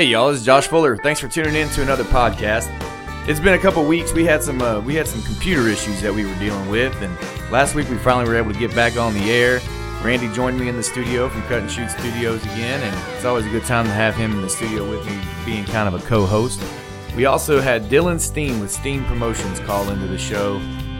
Hey y'all, this is Josh Fuller. Thanks for tuning in to another podcast. It's been a couple weeks. We had some uh, we had some computer issues that we were dealing with, and last week we finally were able to get back on the air. Randy joined me in the studio from Cut and Shoot Studios again, and it's always a good time to have him in the studio with me, being kind of a co-host. We also had Dillon Steen with Steen Promotions call into the show,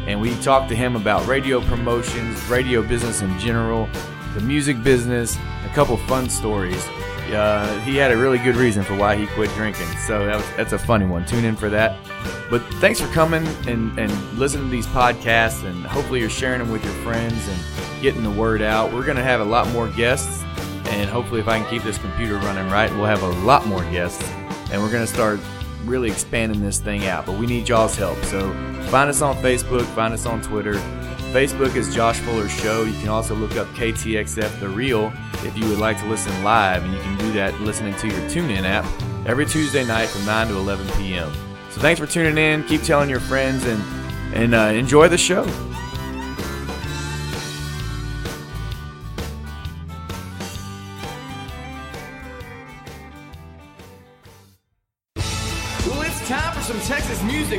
and we talked to him about radio promotions, radio business in general, the music business, a couple fun stories. Uh, he had a really good reason for why he quit drinking, so that was, that's a funny one. Tune in for that. But thanks for coming and, and listening to these podcasts, and hopefully you're sharing them with your friends and getting the word out. We're going to have a lot more guests, and hopefully, if I can keep this computer running right, we'll have a lot more guests, and we're going to start really expanding this thing out. But we need y'all's help, so find us on Facebook, find us on Twitter. Facebook is Josh Fuller Show. You can also look up KTXF The Real if you would like to listen live, and you can do that listening to your TuneIn app every Tuesday night from 9 to 11 p.m. So thanks for tuning in. Keep telling your friends and and uh, enjoy the show.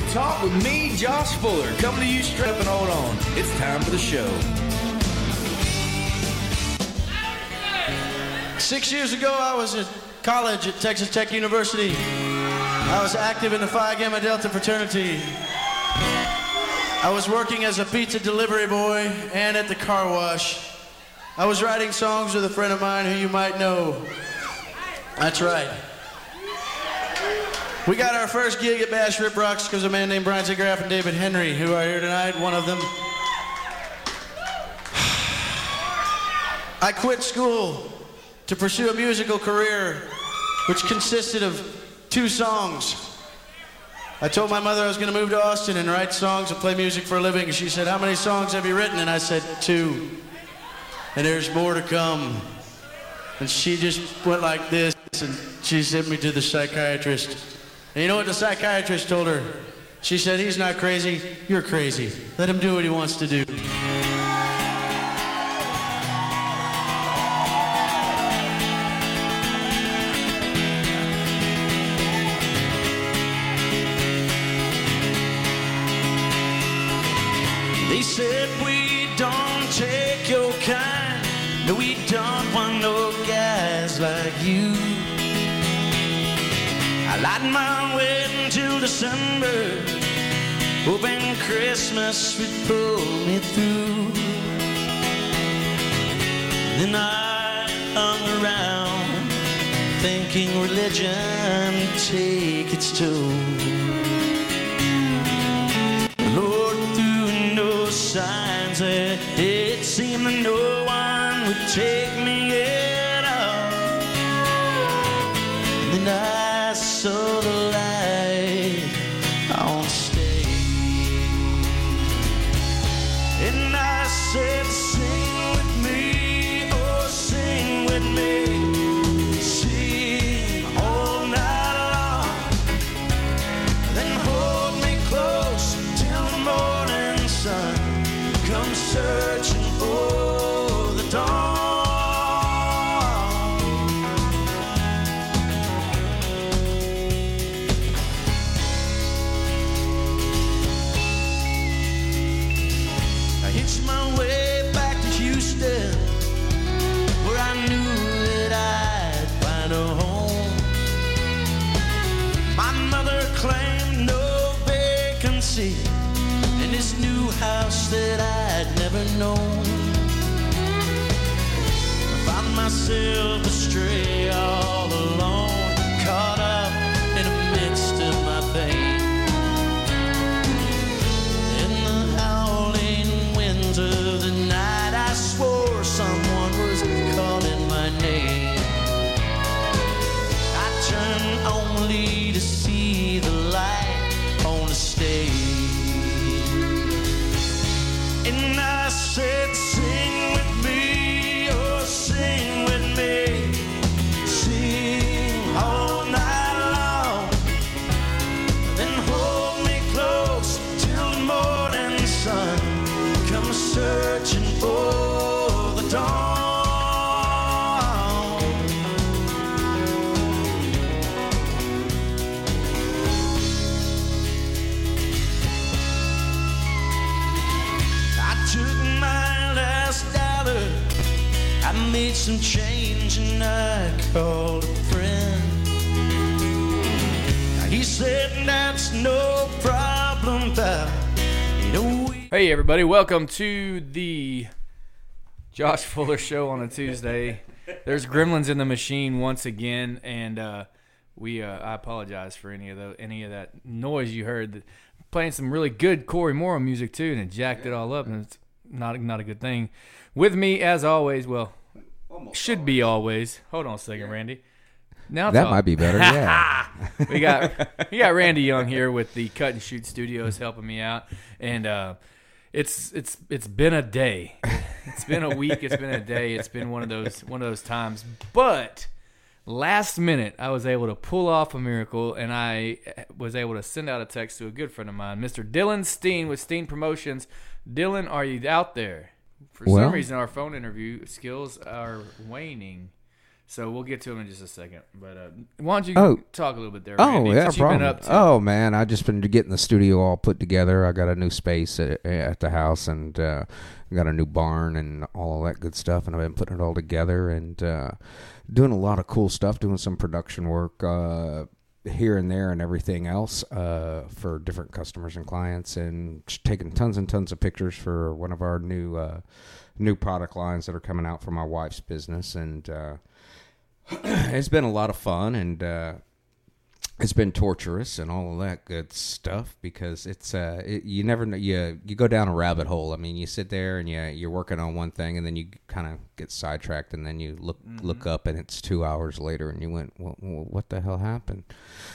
Talk with me, Josh Fuller, coming to you straight up and hold on. It's time for the show. Six years ago, I was at college at Texas Tech University. I was active in the Phi Gamma Delta fraternity. I was working as a pizza delivery boy and at the car wash. I was writing songs with a friend of mine who you might know. That's right. We got our first gig at Bash Riprocks because a man named Brian Zigraff and David Henry, who are here tonight, one of them. I quit school to pursue a musical career which consisted of two songs. I told my mother I was going to move to Austin and write songs and play music for a living. She said, How many songs have you written? And I said, Two. And there's more to come. And she just went like this and she sent me to the psychiatrist. And you know what the psychiatrist told her? She said, He's not crazy, you're crazy. Let him do what he wants to do. They said we don't take your kind. No, we don't want no guys like you. I light my December, hoping Christmas would pull me through. Then I hung around, thinking religion take its toll. Lord, through no signs, it seemed that no one would take Hey, everybody, welcome to the Josh Fuller Show on a Tuesday. There's gremlins in the machine once again, and uh, we uh, I apologize for any of the any of that noise you heard. Playing some really good Cory Morrow music too, and it jacked it all up, and it's not not a good thing. With me, as always, well, should be always. Hold on a second, Randy. Now That talk. might be better. Yeah. we got we got Randy Young here with the Cut and Shoot Studios helping me out, and uh, it's it's it's been a day. It's been a week. It's been a day. It's been one of those one of those times. But last minute, I was able to pull off a miracle, and I was able to send out a text to a good friend of mine, Mr. Dillon Steen with Steen Promotions. Dillon, are you out there? For Well- some reason, our phone interview skills are waning. So we'll get to him in just a second. But uh, why don't you Oh. talk a little bit there? Oh yeah, what been problem. up to? Oh man, I just been getting the studio all put together. I got a new space at, at the house, and uh, got a new barn and all that good stuff. And I've been putting it all together and uh, doing a lot of cool stuff, doing some production work uh, here and there, and everything else uh, for different customers and clients, and taking tons and tons of pictures for one of our new uh, new product lines that are coming out for my wife's business, and uh, it's been a lot of fun and. Uh, it's been torturous and all of that good stuff because it's uh it, you never know you you go down a rabbit hole. I mean, you sit there and you you're working on one thing and then you kind of get sidetracked and then you look look up and it's two hours later and you went, well, well, what the hell happened?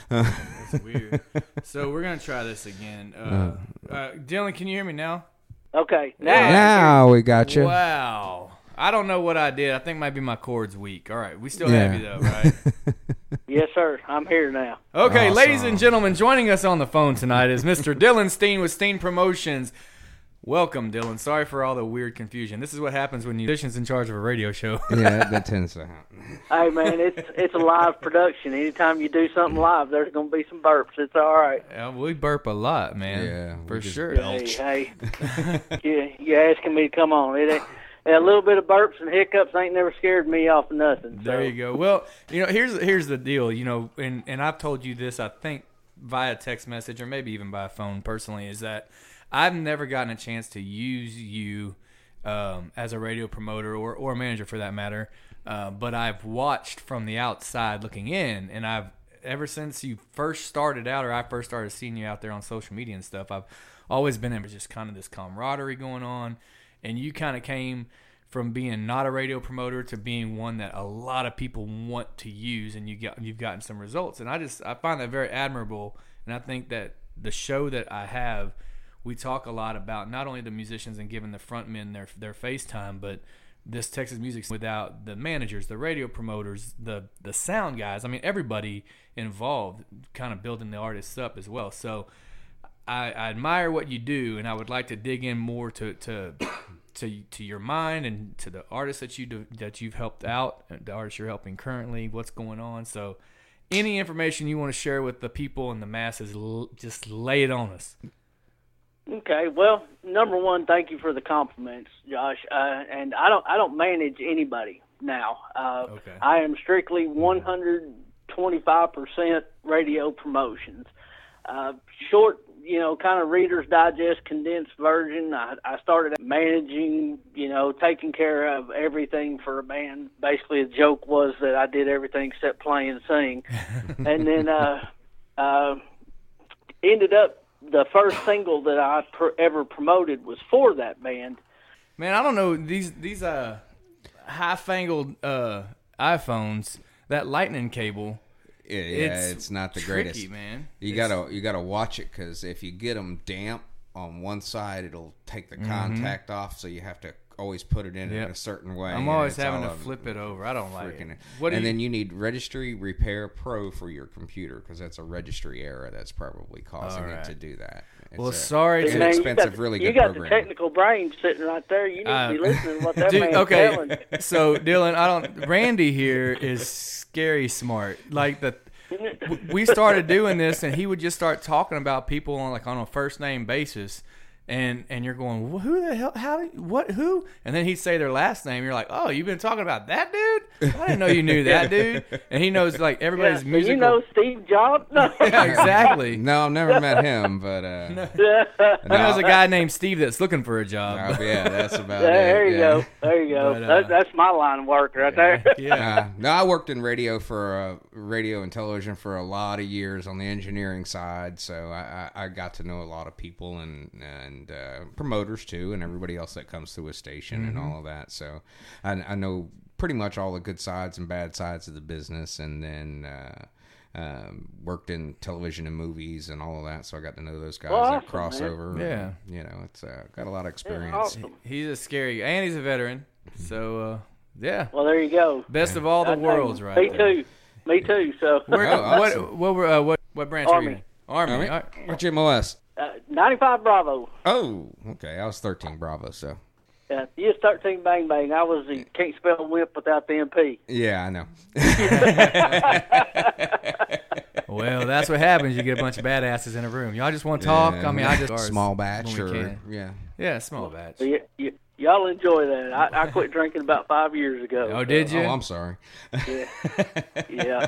That's weird. so we're gonna try this again. Uh, uh, Dillon, can you hear me now? Okay. Now, Now we got you. Wow. I don't know what I did. I think maybe my cord's weak. All right, we still Yeah. have you though, right? yes, sir. I'm here now. Okay, ladies and gentlemen, joining us on the phone tonight is Mr. Dillon Steen with Steen Promotions. Welcome, Dillon. Sorry for all the weird confusion. This is what happens when musicians in charge of a radio show. yeah, that, that tends to happen. Hey, man, it's it's a live production. Anytime you do something live, there's going to be some burps. It's all right. Yeah, we burp a lot, man. Yeah, for just sure. Hey, hey, you you asking me to come on? It ain't, a little bit of burps and hiccups ain't never scared me off of nothing. There you go. Well, you know, here's here's the deal. You know, and and I've told you this. I think via text message or maybe even by phone personally is that I've never gotten a chance to use you um, as a radio promoter or or manager for that matter. Uh, but I've watched from the outside looking in, and I've ever since you first started out, or I first started seeing you out there on social media and stuff. I've always been able just kind of this camaraderie going on, and you kind of came from being not a radio promoter to being one that a lot of people want to use and you got you've gotten some results and I just I find that very admirable and I think that the show that I have we talk a lot about not only the musicians and giving the frontmen their their face time but this Texas music without the managers, the radio promoters, the the sound guys. I mean everybody involved kind of building the artists up as well. So I, I admire what you do, and I would like to dig in more to to to, to your mind and to the artists that you do, that you've helped out, and the artists you're helping currently. What's going on? So, any information you want to share with the people and the masses, l- just lay it on us. Okay. Well, number one, thank you for the compliments, Josh. Uh, and I don't I don't manage anybody now. Uh, Okay. I am strictly 125% radio promotions. Uh, short, you know, kind of Reader's Digest condensed version. I, I started managing, you know, taking care of everything for a band. Basically, the joke was that I did everything except play and sing. and then uh, uh, ended up the first single that I pr- ever promoted was for that band. Man, I don't know these these uh high fangled uh iPhones. That lightning cable. Yeah, yeah, It's it's, not the tricky, greatest. man. You It's- gotta you gotta watch it because if you get them damp on one side, it'll take the Mm-hmm. contact off. So you have to always put it in Yep. in a certain way. I'm always having to flip it over. I don't like it. it. What and you, then you need Registry Repair Pro for your computer because that's a registry error that's probably causing All right. it to do that. It's well, a- sorry it's an Man, expensive, got, really good. you got program. the technical brain sitting right there. You need Uh, to be listening to what that Dude, man's okay, telling. so Dillon, I don't. Randy here is scary smart. Like the, we started doing this, and he would just start talking about people on like on a first name basis, and and you're going, "Wh- who the hell? How? do- What? Who? And then he'd say their last name. You're like, oh, you've been talking about that dude? I didn't know you knew that dude. And he knows like everybody's so musical. you know Steve Jobs? No. yeah, exactly. No, I've never met him, but uh, He knows a guy named Steve that's looking for a job. uh, yeah, that's about there it. you yeah. go. There you go. But, uh, that, that's my line of work right there. yeah. Uh, no, I worked in radio for uh, radio and television for a lot of years on the engineering side, so I, I, I got to know a lot of people and and uh, promoters too, and everybody else that comes through a station and all of that. So I, I know pretty much all the good sides and bad sides of the business, and then. Uh, um, worked in television and movies and all of that, so I got to know those guys Well, that awesome, man. crossover. Yeah. you know, it's uh, got a lot of experience. awesome. He's a scary, and he's a veteran. So uh, yeah, Well, there you go. best of all the I- I- worlds, right? Me there. too. Me too. So, Where, Oh, awesome. what what uh, what what branch Army. are you? in? Army. All right. All right. What's your MOS? Uh, 95 Bravo. Oh, okay. I was 13 Bravo, so Yeah, you was 13 Bang Bang. I was the can't spell whip without the MP. yeah, I know. Well, that's what happens. You get a bunch of badasses in a room. Y'all just want to talk. I mean, I just small batch or yeah. Yeah, small batch. So y y y'all enjoy that. I, I quit drinking about five years ago. Oh, did you? Oh, I'm sorry. Yeah. yeah.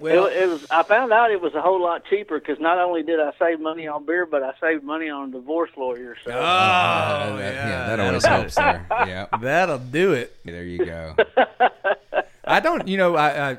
Well- it, it was. I found out it was a whole lot cheaper because not only did I save money on beer, but I saved money on a divorce lawyer. So Oh, Uh, yeah, that, that always helps there. Yeah, That'll do it. there you go. I don't, you know, I, I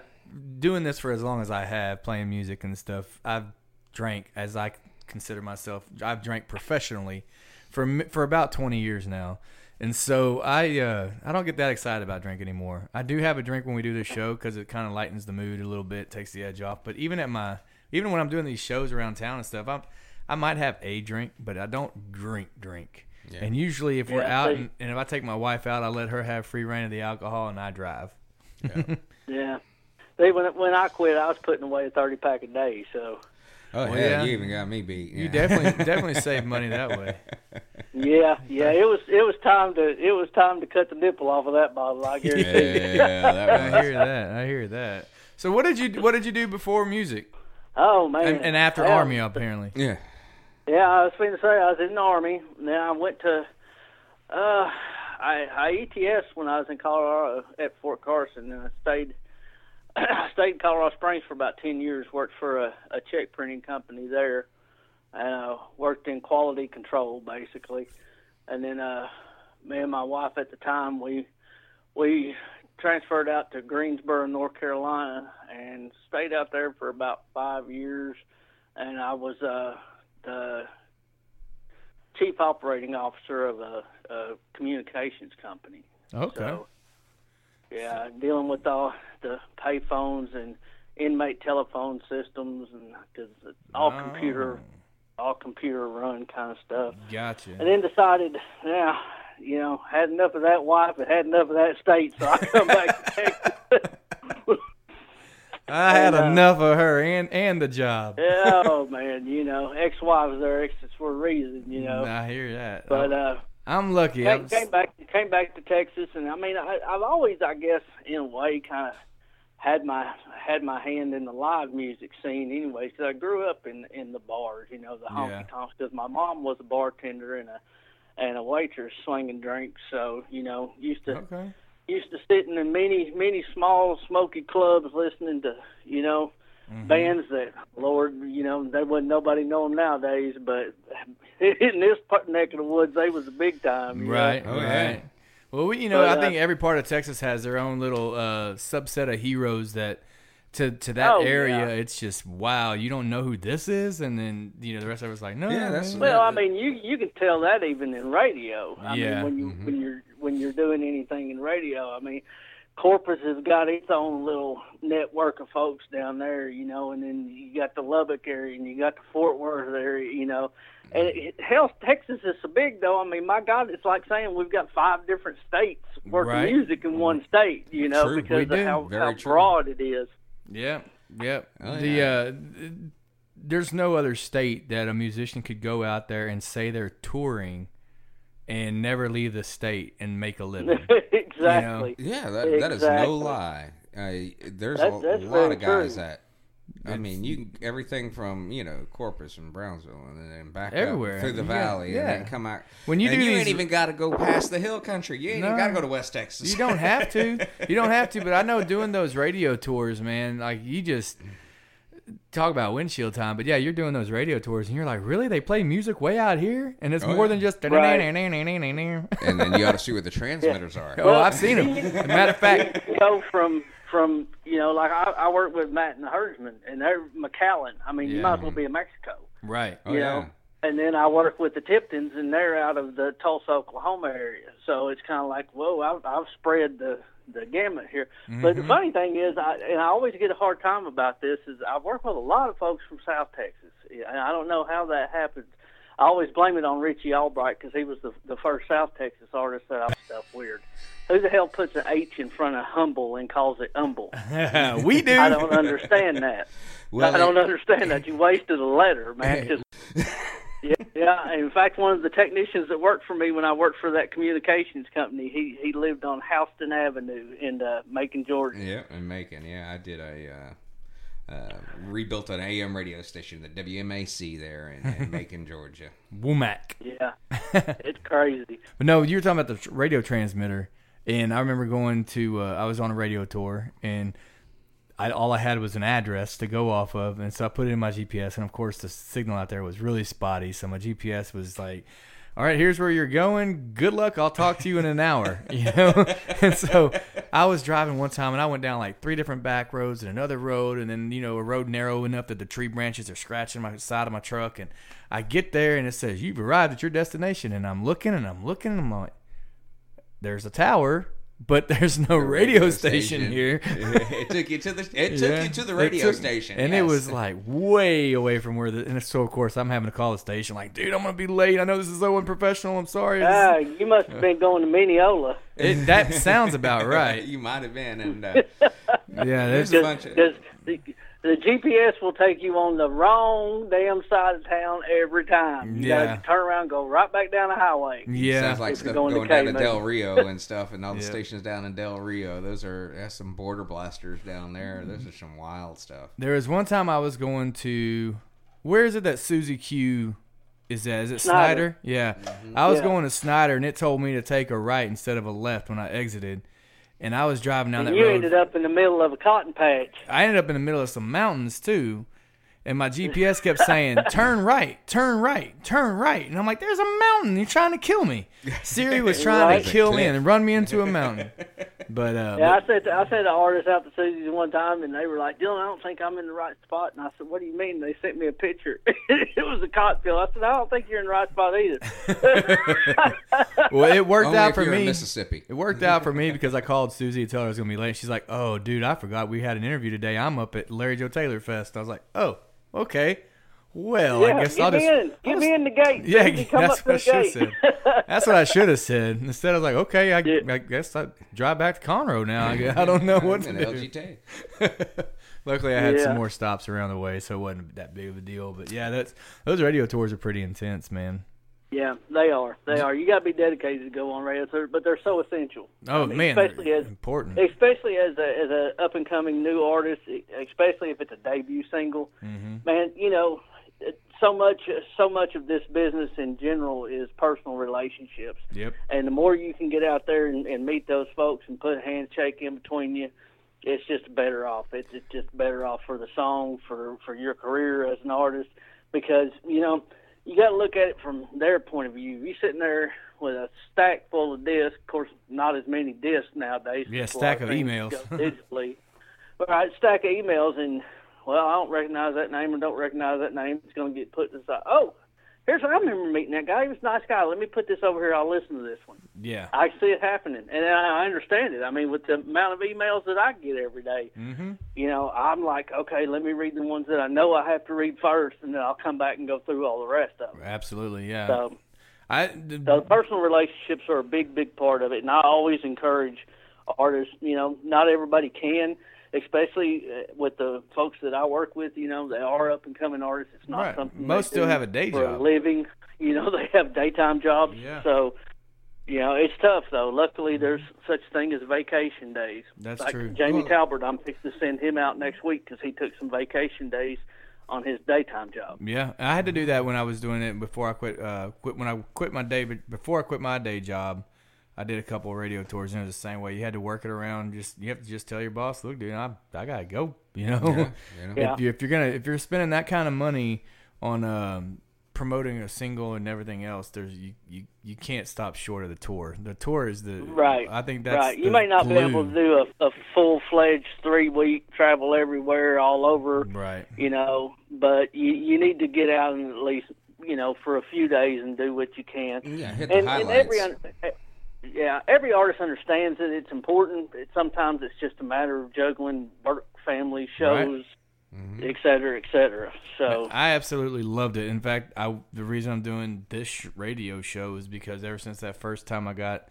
doing this for as long as I have, playing music and stuff. I've drank as I consider myself. I've drank professionally for for about twenty years now, and so I uh, I don't get that excited about drink anymore. I do have a drink when we do this show because it kind of lightens the mood a little bit, takes the edge off. But even at my even when I'm doing these shows around town and stuff, I'm I might have a drink, but I don't drink drink. And usually, if we're Yeah, out and, and if I take my wife out, I let her have free reign of the alcohol and I drive. yeah. See, when when I quit, I was putting away a 30 pack a day. So Oh Well, yeah. you even got me beat. You definitely definitely save money that way. yeah, yeah. It was it was time to it was time to cut the nipple off of that bottle. I guarantee. you. yeah, that I hear that. I hear that. So what did you what did you do before music Oh man. and, and after Yeah. army apparently? Yeah. Yeah, I was going to say I was in the army. Then I went to uh, I, I ETS when I was in Colorado at Fort Carson, and I stayed I stayed in Colorado Springs for about ten years. Worked for a, a check printing company there, and uh, worked in quality control basically. And then uh, me and my wife at the time we we transferred out to Greensboro, North Carolina, and stayed out there for about five years. And I was uh, the chief operating officer of a, a communications company. Okay. So, yeah, dealing with all the payphones and inmate telephone systems, and because it's all Oh. computer, all computer run kind of stuff. Gotcha. And then decided, yeah, you know, had enough of that wife and had enough of that state, so I come back to Texas. I had and, uh, enough of her and and the job. yeah, oh man, you know, ex-wives are exes for a reason, you know. I hear that. But uh, I'm lucky. I came, was- came back came back to Texas, and I mean, I, I've always, I guess, in a way, kind of had my had my hand in the live music scene, anyway, because I grew up in in the bars, you know, the honky tonks. Because my mom was a bartender and a and a waitress slinging drinks, so you know, used to okay. used to sitting in many many small smoky clubs listening to you know Mm-hmm. bands that Lord you know they wouldn't nobody know them nowadays, but in this part neck of the woods they was a big time. you know? Right. Oh, right. Well, we, you know, But, I think uh, every part of Texas has their own little uh, subset of heroes that to to that Oh, area. yeah. It's just wow. You don't know who this is, and then you know the rest of us like no. Yeah, that's- man. Well, I mean, you you can tell that even in radio. I Yeah. mean, when you when you're when you're doing anything in radio, I mean, Corpus has got its own little network of folks down there, you know, and then you got the Lubbock area and you got the Fort Worth area, you know. And it, hell, Texas is so big, though. I mean, my God, it's like saying we've got five different states worth Right. music in one state, you know, True, we because do. of how, Very how true. broad it is. Yeah, yeah. Oh, the yeah. uh, there's no other state that a musician could go out there and say they're touring and never leave the state and make a living. exactly. Yeah, that, that is no lie. Uh, there's That- a lot of guys true. that I mean, you everything from you know Corpus and Brownsville, and then back Everywhere. up through the You valley, yeah. and then come out. When you and do you these- ain't even got to go past the hill country. You ain't even got to go to West Texas. You don't have to. You don't have to. But I know doing those radio tours, man. Like you just talk about windshield time. But yeah, you're doing those radio tours, and you're like, really? They play music way out here, and it's Oh, more yeah. than just. Right. and then you got to see where the transmitters are. Oh, I've seen them. As a matter of fact, you go from from you know like I, I work with Matt and the herdsman and they're McAllen. I mean, you might as well be in Mexico. right. Oh, you yeah. know. And then I work with the Tiptons, and they're out of the Tulsa, Oklahoma area. So it's kind of like, whoa, I've, I've spread the the gamut here. But the mm-hmm. funny thing is, I and I always get a hard time about this is I work with a lot of folks from South Texas, and I don't know how that happens. I always blame it on Richie Albright because he was the the first South Texas artist that I stuff weird. Who the hell puts an H in front of humble and calls it humble? we do. I don't understand that. Well, I don't it- understand that. You wasted a letter, man. 'cause- yeah, yeah. In fact, one of the technicians that worked for me when I worked for that communications company, he he lived on Houston Avenue in uh, Macon, Georgia. Yeah, in Macon. Yeah, I did a uh, uh, rebuilt an AM radio station, the WMAC there in, in Macon, Georgia. Womack. Yeah, it's crazy. But no, you were talking about the radio transmitter, and I remember going to. Uh, I was on a radio tour, and I all I had was an address to go off of, and so I put it in my GPS, and of course the signal out there was really spotty, so my GPS was like. All right, here's where you're going. Good luck. I'll talk to you in an hour. You know, and so I was driving one time, and I went down like three different back roads and another road, and then you know a road narrow enough that the tree branches are scratching my side of my truck, and I get there, and it says you've arrived at your destination, and I'm looking, and I'm looking, and I'm like, there's a tower, but there's no radio, station, here. it took you to the it took Yeah. you to the radio took- station, and yes. it was like way away from where the. And so of course I'm having to call the station, like, dude, I'm gonna be late. I know this is so unprofessional. I'm sorry. This is- Ah, you must have been going to Mineola. it, that sounds about right. you might have been, and uh, Yeah, there's that's a bunch of Because the, the GPS will take you on the wrong damn side of town every time. You Yeah. gotta turn around, and go right back down the highway. yeah. sounds like stuff going going, to down to Del Rio and stuff, and all the Yeah. stations down in Del Rio. Those are that's some border blasters down there. Those are some wild stuff. There was one time I was going to where is it that Susie Q is at? Is it Snyder? Snyder. Yeah. Mm-hmm. I was Yeah. going to Snyder and it told me to take a right instead of a left when I exited. And I was driving down And that you road. You ended up in the middle of a cotton patch. I ended up in the middle of some mountains too. And my GPS kept saying, turn right, turn right, turn right. And I'm like, there's a mountain. You're trying to kill me. Siri was trying Right. to kill me and run me into a mountain. But, uh, Yeah, I sent I sent an artist out to Susie's one time, and they were like, "Dillon, I don't think I'm in the right spot." And I said, "What do you mean?" They sent me a picture. it was a cotton field. I said, "I don't think you're in the right spot either." well, it worked Only out if for you're in me. Mississippi. It worked out for me because I called Susie to tell her I was gonna be late. She's like, "Oh, dude, I forgot we had an interview today. I'm up at Larry Joe Taylor Fest." I was like, "Oh, okay. Well, yeah, I guess I'll just in. Get me in the gate. yeah, Susie, come that's up to what I should have gate. said. That's what I should have said. Instead, I was like, "Okay, I, Yeah. I guess I drive back to Conroe now. I. I don't know what to and do." LGT. Luckily, I had some more stops around the way, so it wasn't that big of a deal. But yeah, that's those radio tours are pretty intense, man. Yeah, they are. They are. You got to be dedicated to go on radio, so- but they're so essential. Oh I mean, man, especially as important. especially as a as a up and coming new artist, especially if it's a debut single. Mm-hmm. Man, you know, it- so much so much of this business in general is personal relationships. Yep. And the more you can get out there and, and meet those folks and put a handshake in between you, it's just better off. It's, it's just better off for the song, for for your career as an artist, because you know you got to look at it from their point of view. You sitting there with a stack full of discs. Of course, not as many discs nowadays. Yeah, stack of emails. digitally. But right, stack of emails, and well, I don't recognize that name or don't recognize that name. It's going to get put to the side. Oh, here's I remember meeting that guy. He was a nice guy. Let me put this over here. I'll listen to this one. Yeah. I see it happening, and I I understand it. I mean, with the amount of emails that I get every day, Mm-hmm. you know, I'm like, okay, let me read the ones that I know I have to read first, and then I'll come back and go through all the rest of them. Absolutely, yeah. So, I so personal relationships are a big, big part of it, and I always encourage artists. You know, not everybody can, especially uh, with the folks that I work with. You know, they are up and coming artists. It's not Right. something Most still have a day for job. a living. You know, they have daytime jobs. Yeah. So, You know, it's tough though. Luckily, there's such thing as vacation days. That's like true. Jamie Well- Talbert, I'm fixing to send him out next week because he took some vacation days on his daytime job. Yeah, I had to do that when I was doing it before I quit. Uh, quit when I quit my day, before I quit my day job, I did a couple of radio tours, and it was the same way. You had to work it around. Just you have to just tell your boss, "Look, dude, I I gotta go." You know, you know? Yeah. if, you, if you're gonna if you're spending that kind of money on um, promoting a single and everything else, there's you, you you can't stop short of the tour. The tour is the Right. I think that's right. You the may not be able to do a, a full fledged three week travel everywhere, all over. Right. You know, but you you need to get out and at least you know for a few days and do what you can. Yeah, hit the and, and highlights. every un- eh, yeah, every artist understands it. It's important. It, sometimes it's just a matter of juggling work, family, shows, mm-hmm. et cetera, et cetera. So I absolutely loved it. In fact, I the reason I'm doing this radio show is because ever since that first time I got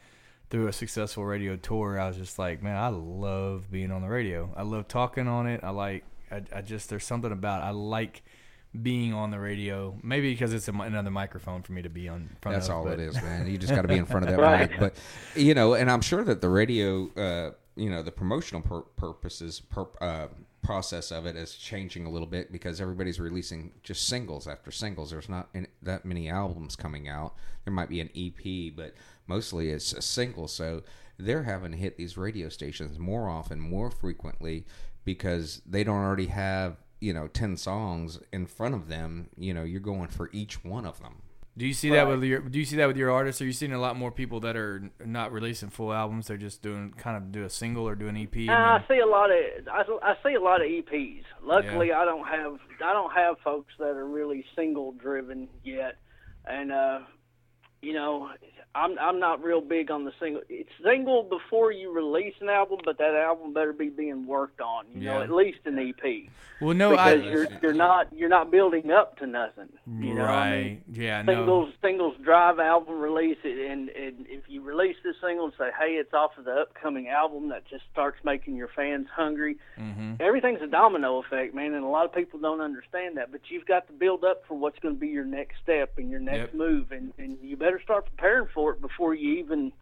through a successful radio tour, I was just like, man, I love being on the radio. I love talking on it. I like, I, I just there's something about I like being on the radio. Maybe because it's a, another microphone for me to be on. Front That's of, all but- it is, man. You just got to be in front of that Right. mic. But you know, and I'm sure that the radio, uh, you know, the promotional pur- purposes per- uh, process of it is changing a little bit because everybody's releasing just singles after singles. There's not that many albums coming out. There might be an EP, but mostly it's a single. So they're having to hit these radio stations more often, more frequently, because they don't already have you know 10 songs in front of them you know you're going for each one of them Do you see that with your? Do you see that with your artists? Are you seeing a lot more people that are not releasing full albums? They're just doing kind of do a single or do an EP. and I see a lot of I, I see a lot of EPs. Luckily, I don't have I don't have folks that are really single driven yet, and uh, you know I'm I'm not real big on the single. It's single before you release an album, but that album better be being worked on. You know, at least an EP well, no, because I you're you're not you're not building up to nothing. You know, right. I mean, yeah, no. singles singles drive album release it and, and if you release this single and say hey it's off of the upcoming album that just starts making your fans hungry Mm-hmm. everything's a domino effect man and a lot of people don't understand that but you've got to build up for what's going to be your next step and your next Yep. move and, and you better start preparing for it before you even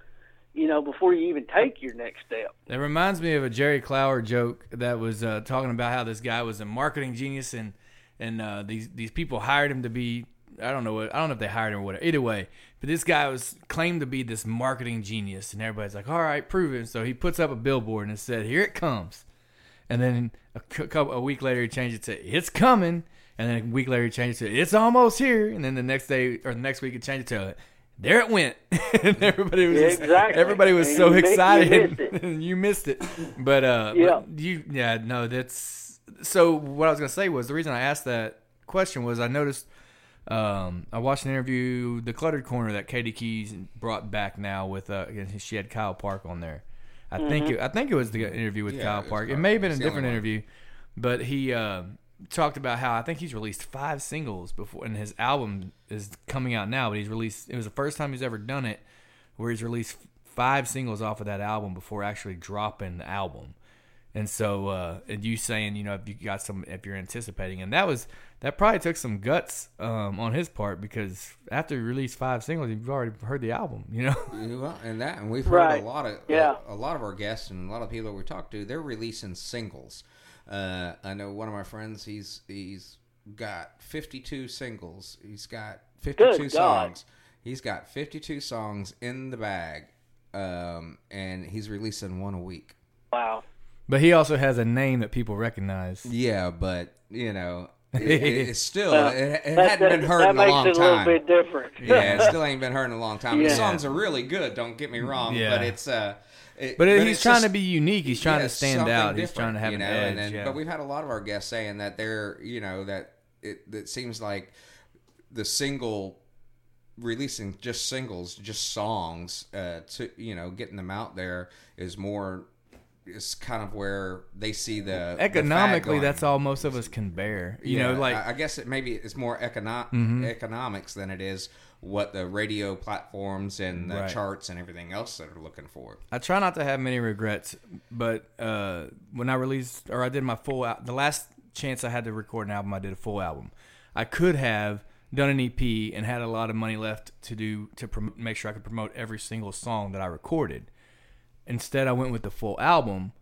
you know before you even take your next step It reminds me of a Jerry Clower joke that was uh, talking about how this guy was a marketing genius and and uh, these these people hired him to be I don't know what I don't know if they hired him or whatever. Either way, but this guy was claimed to be this marketing genius, and everybody's like, "All right, prove it." So he puts up a billboard and it said, "Here it comes," and then a, couple, a week later he changed it to "It's coming," and then a week later he changed it to "It's almost here," and then the next day or the next week he changed it to there it went, and everybody was just- Exactly. everybody was And so you excited, missed you missed it. But uh, Yeah. but you yeah no that's so. What I was gonna say was the reason I asked that question was I noticed um, I watched an interview, the Cluttered Corner that Katie Keys brought back now with uh, she had Kyle Park on there. I think it, I think it was the interview with Yeah, Kyle Park. It Kyle may have been a It's the only different interview, but he uh, talked about how I think he's released five singles before, and his album is coming out now. But he's released. It was the first time he's ever done it, where he's released five singles off of that album before actually dropping the album. And so, uh, and you saying, you know, if you got some, if you're anticipating, and that was that probably took some guts um, on his part because after you release five singles, you've already heard the album, you know. Well, and that, and we've heard Right. a lot of Yeah. a, a lot of our guests and a lot of people that we talk to. They're releasing singles. Uh, I know one of my friends. He's he's got fifty two singles. He's got fifty two Good God. songs. He's got fifty two songs in the bag, um, and he's releasing one a week. wow But he also has a name that people recognize. Yeah, but you know, it, it- it's still well, it, it hadn't that, been heard in a makes long it a little time. bit different yeah, it still ain't been heard in a long time. The songs are really good. Don't get me wrong, Yeah. but it's uh, it, But, he's trying just- to be unique. He's trying yeah, to stand out. He's trying to have you an edge. Then, yeah. But we've had a lot of our guests saying that they're, you know, that it that seems like the single releasing just singles, just songs, uh, to you know, getting them out there is more is kind of where they see the the Economically, going. that's all most of us can bear. You Yeah, know, like Mm-hmm. I, I guess it maybe it's more econo- economics than it is what the radio platforms and the Right. charts and everything else that are looking for. I try not to have many regrets, but uh, when I released or I did my full al- the last chance I had to record an album, I did a full album. I could have done an EP and had a lot of money left to do to prom- make sure I could promote every single song that I recorded. Instead, I went with the full album,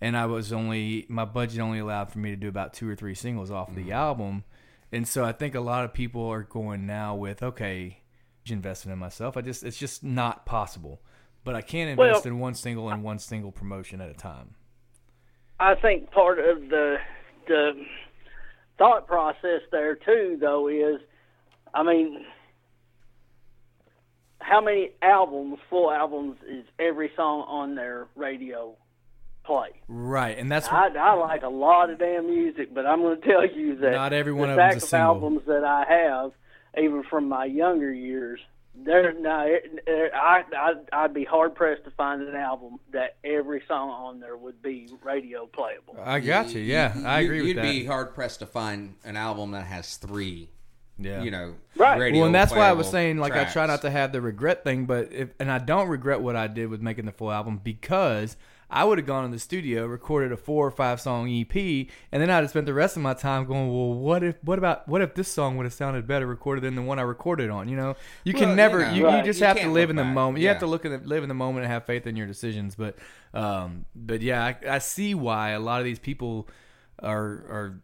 and I was only my budget only allowed for me to do about two or three singles off Mm-hmm. the album, and so I think a lot of people are going now with okay, investing in myself. I just it's just not possible, but I can Well- invest in one single and one single promotion at a time. I think part of the the thought process there too, though, is, I mean, how many albums, full albums, is every song on their radio play? Right, and that's I, I like a lot of damn music, but I'm going to tell you that Not every one the of them's a single. albums that I have, even from my younger years, they're no, it, it, I, I I'd be hard pressed to find an album that every song on there would be radio playable. I got you. Yeah, I You- agree with You'd that. be hard pressed to find an album that has three, yeah. you know, Right. radio Well, and that's why I was saying like I try not to have the regret thing, but if and I don't regret what I did with making the full album because I would have gone in the studio, recorded a four or five song EP, and then I'd have spent the rest of my time going, well, what if what about what if this song would have sounded better recorded than the one I recorded on? You know, you can Well, never you know, you, you just you have to live in the back. moment. You have to look in the, live in the moment and have faith in your decisions. But um, but yeah, I, I see why a lot of these people are are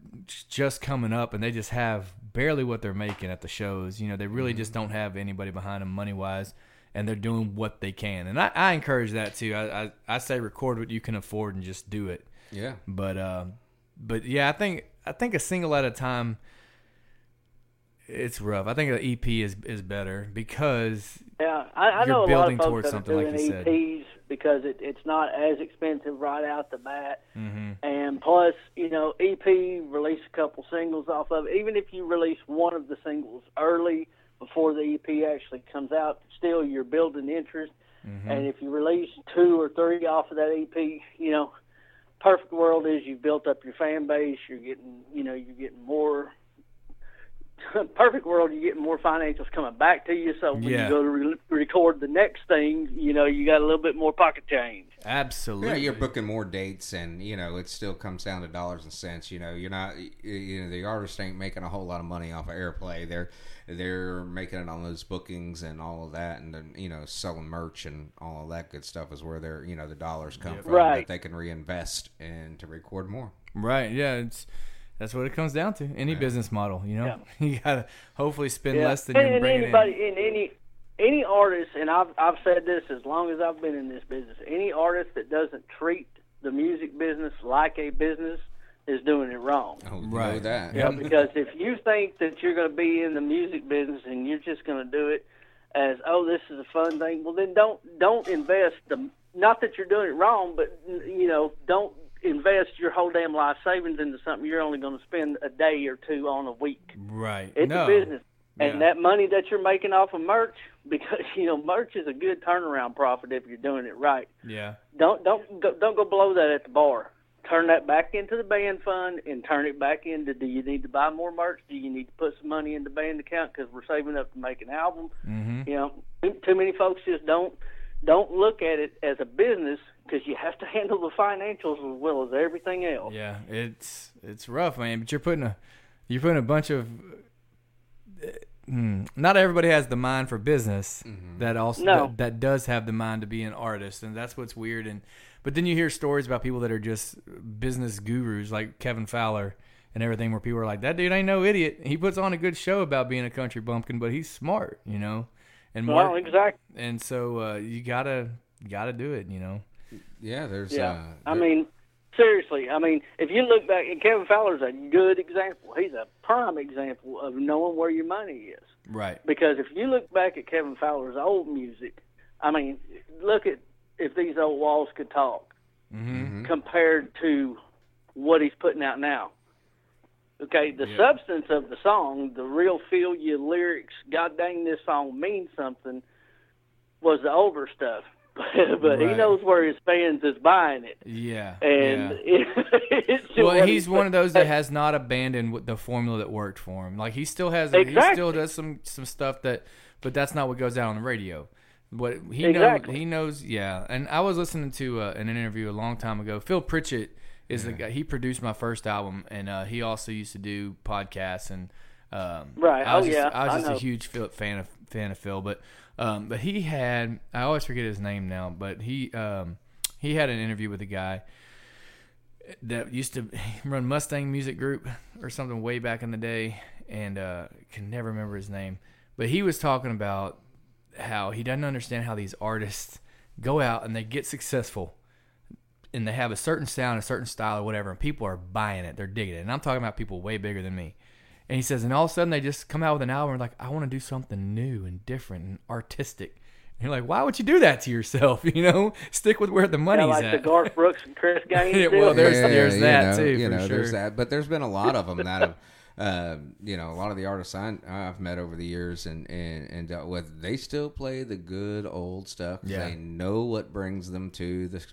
just coming up and they just have barely what they're making at the shows. You know, they really just Mm-hmm. don't have anybody behind them money wise, and they're doing what they can. And I, I encourage that too. I, I I say record what you can afford and just do it. Yeah. But uh, but yeah, I think I think a single at a time. It's rough. I think an EP is is better because Yeah, I, I You're know a lot building of folks towards that something, are like doing you said. EPs because it, it's not as expensive right out the bat, mm-hmm. and plus, you know, EP release a couple singles off of it. Even if you release one of the singles early before the EP actually comes out, still you're building interest. Mm-hmm. And if you release two or three off of that EP, you know, perfect world is you've built up your fan base. You're getting, you know, you're getting more. perfect world, you get more financials coming back to you. So when Yeah. you go to re- record the next thing, you know, you got a little bit more pocket change. absolutely. Yeah, you're booking more dates, and you know it still comes down to dollars and cents. You know, you're not, you- you know, the artist ain't making a whole lot of money off of airplay. They're they're making it on those bookings and all of that, and then you know selling merch and all of that good stuff is where they're you know the dollars come from Right. that they can reinvest and to record more. Right. Yeah. It's that's what it comes down to. Any business model, you know, you gotta hopefully spend less than and, you're and anybody in. in any any artist, and I've I've said this as long as I've been in this business. Any artist that doesn't treat the music business like a business is doing it wrong. Oh, you know Right. that. Yeah, because if you think that you're going to be in the music business and you're just going to do it as oh this is a fun thing, well then don't don't invest the not that you're doing it wrong, but you know don't invest your whole damn life savings into something you're only going to spend a day or two on a week. Right. It's no. a business. And Yeah. that money that you're making off of merch, because you know merch is a good turnaround profit if you're doing it right. Yeah. Don't don't go, don't go blow that at the bar. Turn that back into the band fund and turn it back into. Do you need to buy more merch? Do you need to put some money in the band account because we're saving up to make an album? Mm-hmm. You know, too, too many folks just don't don't look at it as a business because you have to handle the financials as well as everything else. Yeah. It's it's rough, man. But you're putting a you're putting a bunch of. Hmm, not everybody has the mind for business that also No. that, that does have the mind to be an artist, and that's what's weird. And but then you hear stories about people that are just business gurus, like Kevin Fowler and everything, where people are like, "That dude ain't no idiot. He puts on a good show about being a country bumpkin, but he's smart, you know." And Well, Mark, exactly. and so uh, you gotta gotta do it, you know. Yeah, there's. Yeah, Uh, I there- mean, seriously, I mean, if you look back, and Kevin Fowler's a good example. He's a prime example of knowing where your money is. Right. Because if you look back at Kevin Fowler's old music, I mean, look at if these old walls could talk Mm-hmm. compared to what he's putting out now. Okay, the substance of the song, the real feel you lyrics, God dang, this song means something, was the older stuff. but he knows where his fans is buying it. Yeah. And yeah. it's just well, he's one of those that has not abandoned the formula that worked for him. Like he still has, he still does some some stuff that, but that's not what goes out on the radio. What he Exactly. knows, he knows, yeah. And I was listening to uh, an interview a long time ago. Phil Pritchett is the guy. He produced my first album, and uh, he also used to do podcasts. And Um, Right. I was Oh, just, yeah. I was I just a huge Phil, fan of fan of Phil, but um, but he had I always forget his name now, but he um, he had an interview with a guy that used to run Mustang Music Group or something way back in the day, and uh, can never remember his name. But he was talking about how he doesn't understand how these artists go out and they get successful and they have a certain sound, a certain style, or whatever, and people are buying it, they're digging it. And I'm talking about people way bigger than me. And he says, and all of a sudden they just come out with an album and like, I want to do something new and different and artistic. And you're like, why would you do that to yourself? You know, stick with where the Yeah, money's like at. the Garth Brooks and Chris Gaines. Yeah, well, there's- Yeah, there's you that know, too, You for know, there's that, but there's been a lot of them that have, uh, you know, a lot of the artists I, I've met over the years and, and and dealt with. They still play the good old stuff. Yeah. They know what brings them to the,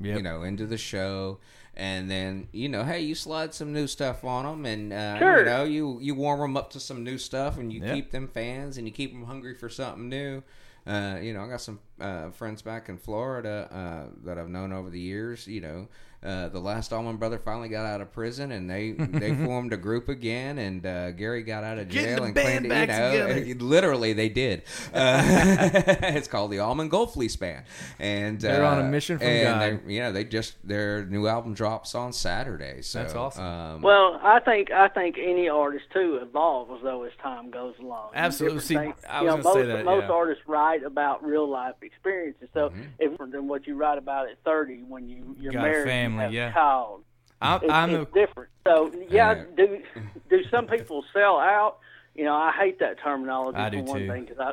Yep. you know, into the show. And then you know, hey, you slide some new stuff on them, and uh, Sure. you know, you you warm them up to some new stuff, and you Yeah. keep them fans, and you keep them hungry for something new. Uh, you know, I got some uh, friends back in Florida uh, that I've known over the years. You know, uh, the last Allman brother finally got out of prison, and they they formed a group again. And uh, Gary got out of jail and band cleaned it. back You know, together. literally they did. Uh, it's called the Allman Gold Fleece Band, and They're on a uh, mission from and God. They, you know, they just their new album drops on Saturday. So That's awesome. Um, Well, I think I think any artist too evolves though as time goes along. Absolutely. Different See, I was gonna most say that, most yeah. artists write about real life experiences, so Mm-hmm. it's different than what you write about at thirty when you you're Got married, family, have yeah. a child. I'm, It's, I'm it's different. So yeah, Yeah. do do some people sell out? You know, I hate that terminology I for do one too. thing, cause I.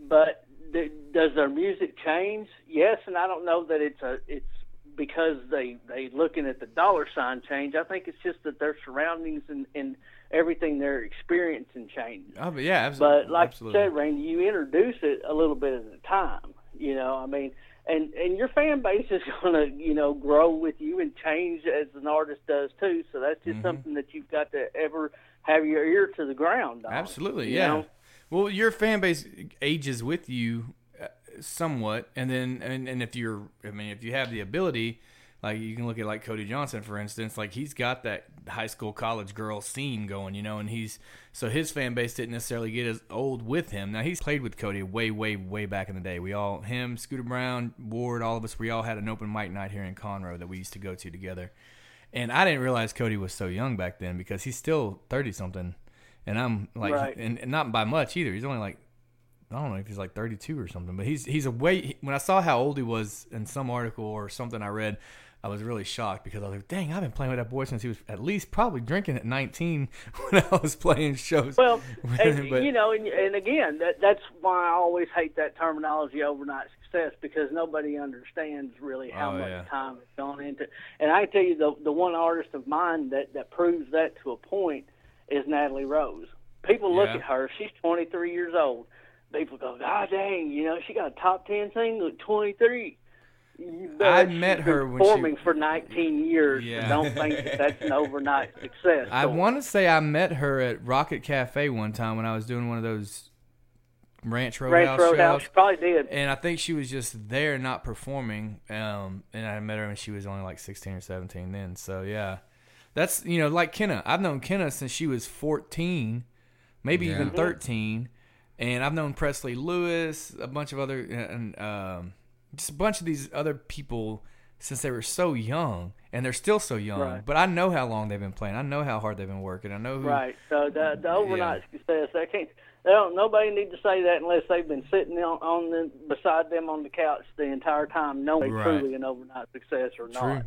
But do, does their music change? Yes, and I don't know that it's a it's because they they looking at the dollar sign change. I think it's just that their surroundings and and everything they're experiencing changes. oh, but yeah, absolutely. But like absolutely. you said, Randy, you introduce it a little bit at a time. You know, I mean, and and your fan base is going to you know grow with you and change as an artist does too. So that's Mm-hmm. just something that you've got to ever have your ear to the ground. On, Absolutely, yeah. know? Well, your fan base ages with you uh, somewhat, and then and, and if you're, I mean, if you have the ability, like you can look at like Cody Johnson, for instance, like he's got that high school college girl scene going, you know, and he's so his fan base didn't necessarily get as old with him. Now he's played with Cody way, way, way back in the day. We all, him, Scooter Brown, Ward, all of us, we all had an open mic night here in Conroe that we used to go to together. And I didn't realize Cody was so young back then because he's still thirty something, and I'm like, Right. and, and not by much either. He's only like, I don't know if he's like thirty two or something, but he's he's a way. When I saw how old he was in some article or something I read, I was really shocked because I was like, dang, I've been playing with that boy since he was at least probably drinking at nineteen when I was playing shows. Well, and, But- you know, and, and again, that that's why I always hate that terminology overnight success because nobody understands really how Oh, much yeah. time has gone into. And I tell you, the the one artist of mine that that proves that to a point is Natalie Rose. People look Yeah. at her; she's 23 years old. People go, God dang, you know, she got a top 10 single at 23. You bet I met her when she- performing for 19 years. so Yeah. don't think that that's an overnight success. I want to say I met her at Rocket Cafe one time when I was doing one of those Ranch Roadhouse Ranch Roadhouse, shows. she probably did. and I think she was just there, not performing. Um, and I met her when she was only like sixteen or seventeen then. So yeah, that's you know like Kenna. I've known Kenna since she was fourteen, maybe Yeah. even thirteen, and I've known Presley Lewis, a bunch of other, and um, just a bunch of these other people since they were so young, and they're still so young. Right. But I know how long they've been playing. I know how hard they've been working. I know who. Right. So the the overnight success, they can't. They don't. Nobody need to say that unless they've been sitting on, on the beside them on the couch the entire time, knowing Right. truly an overnight success or True. not.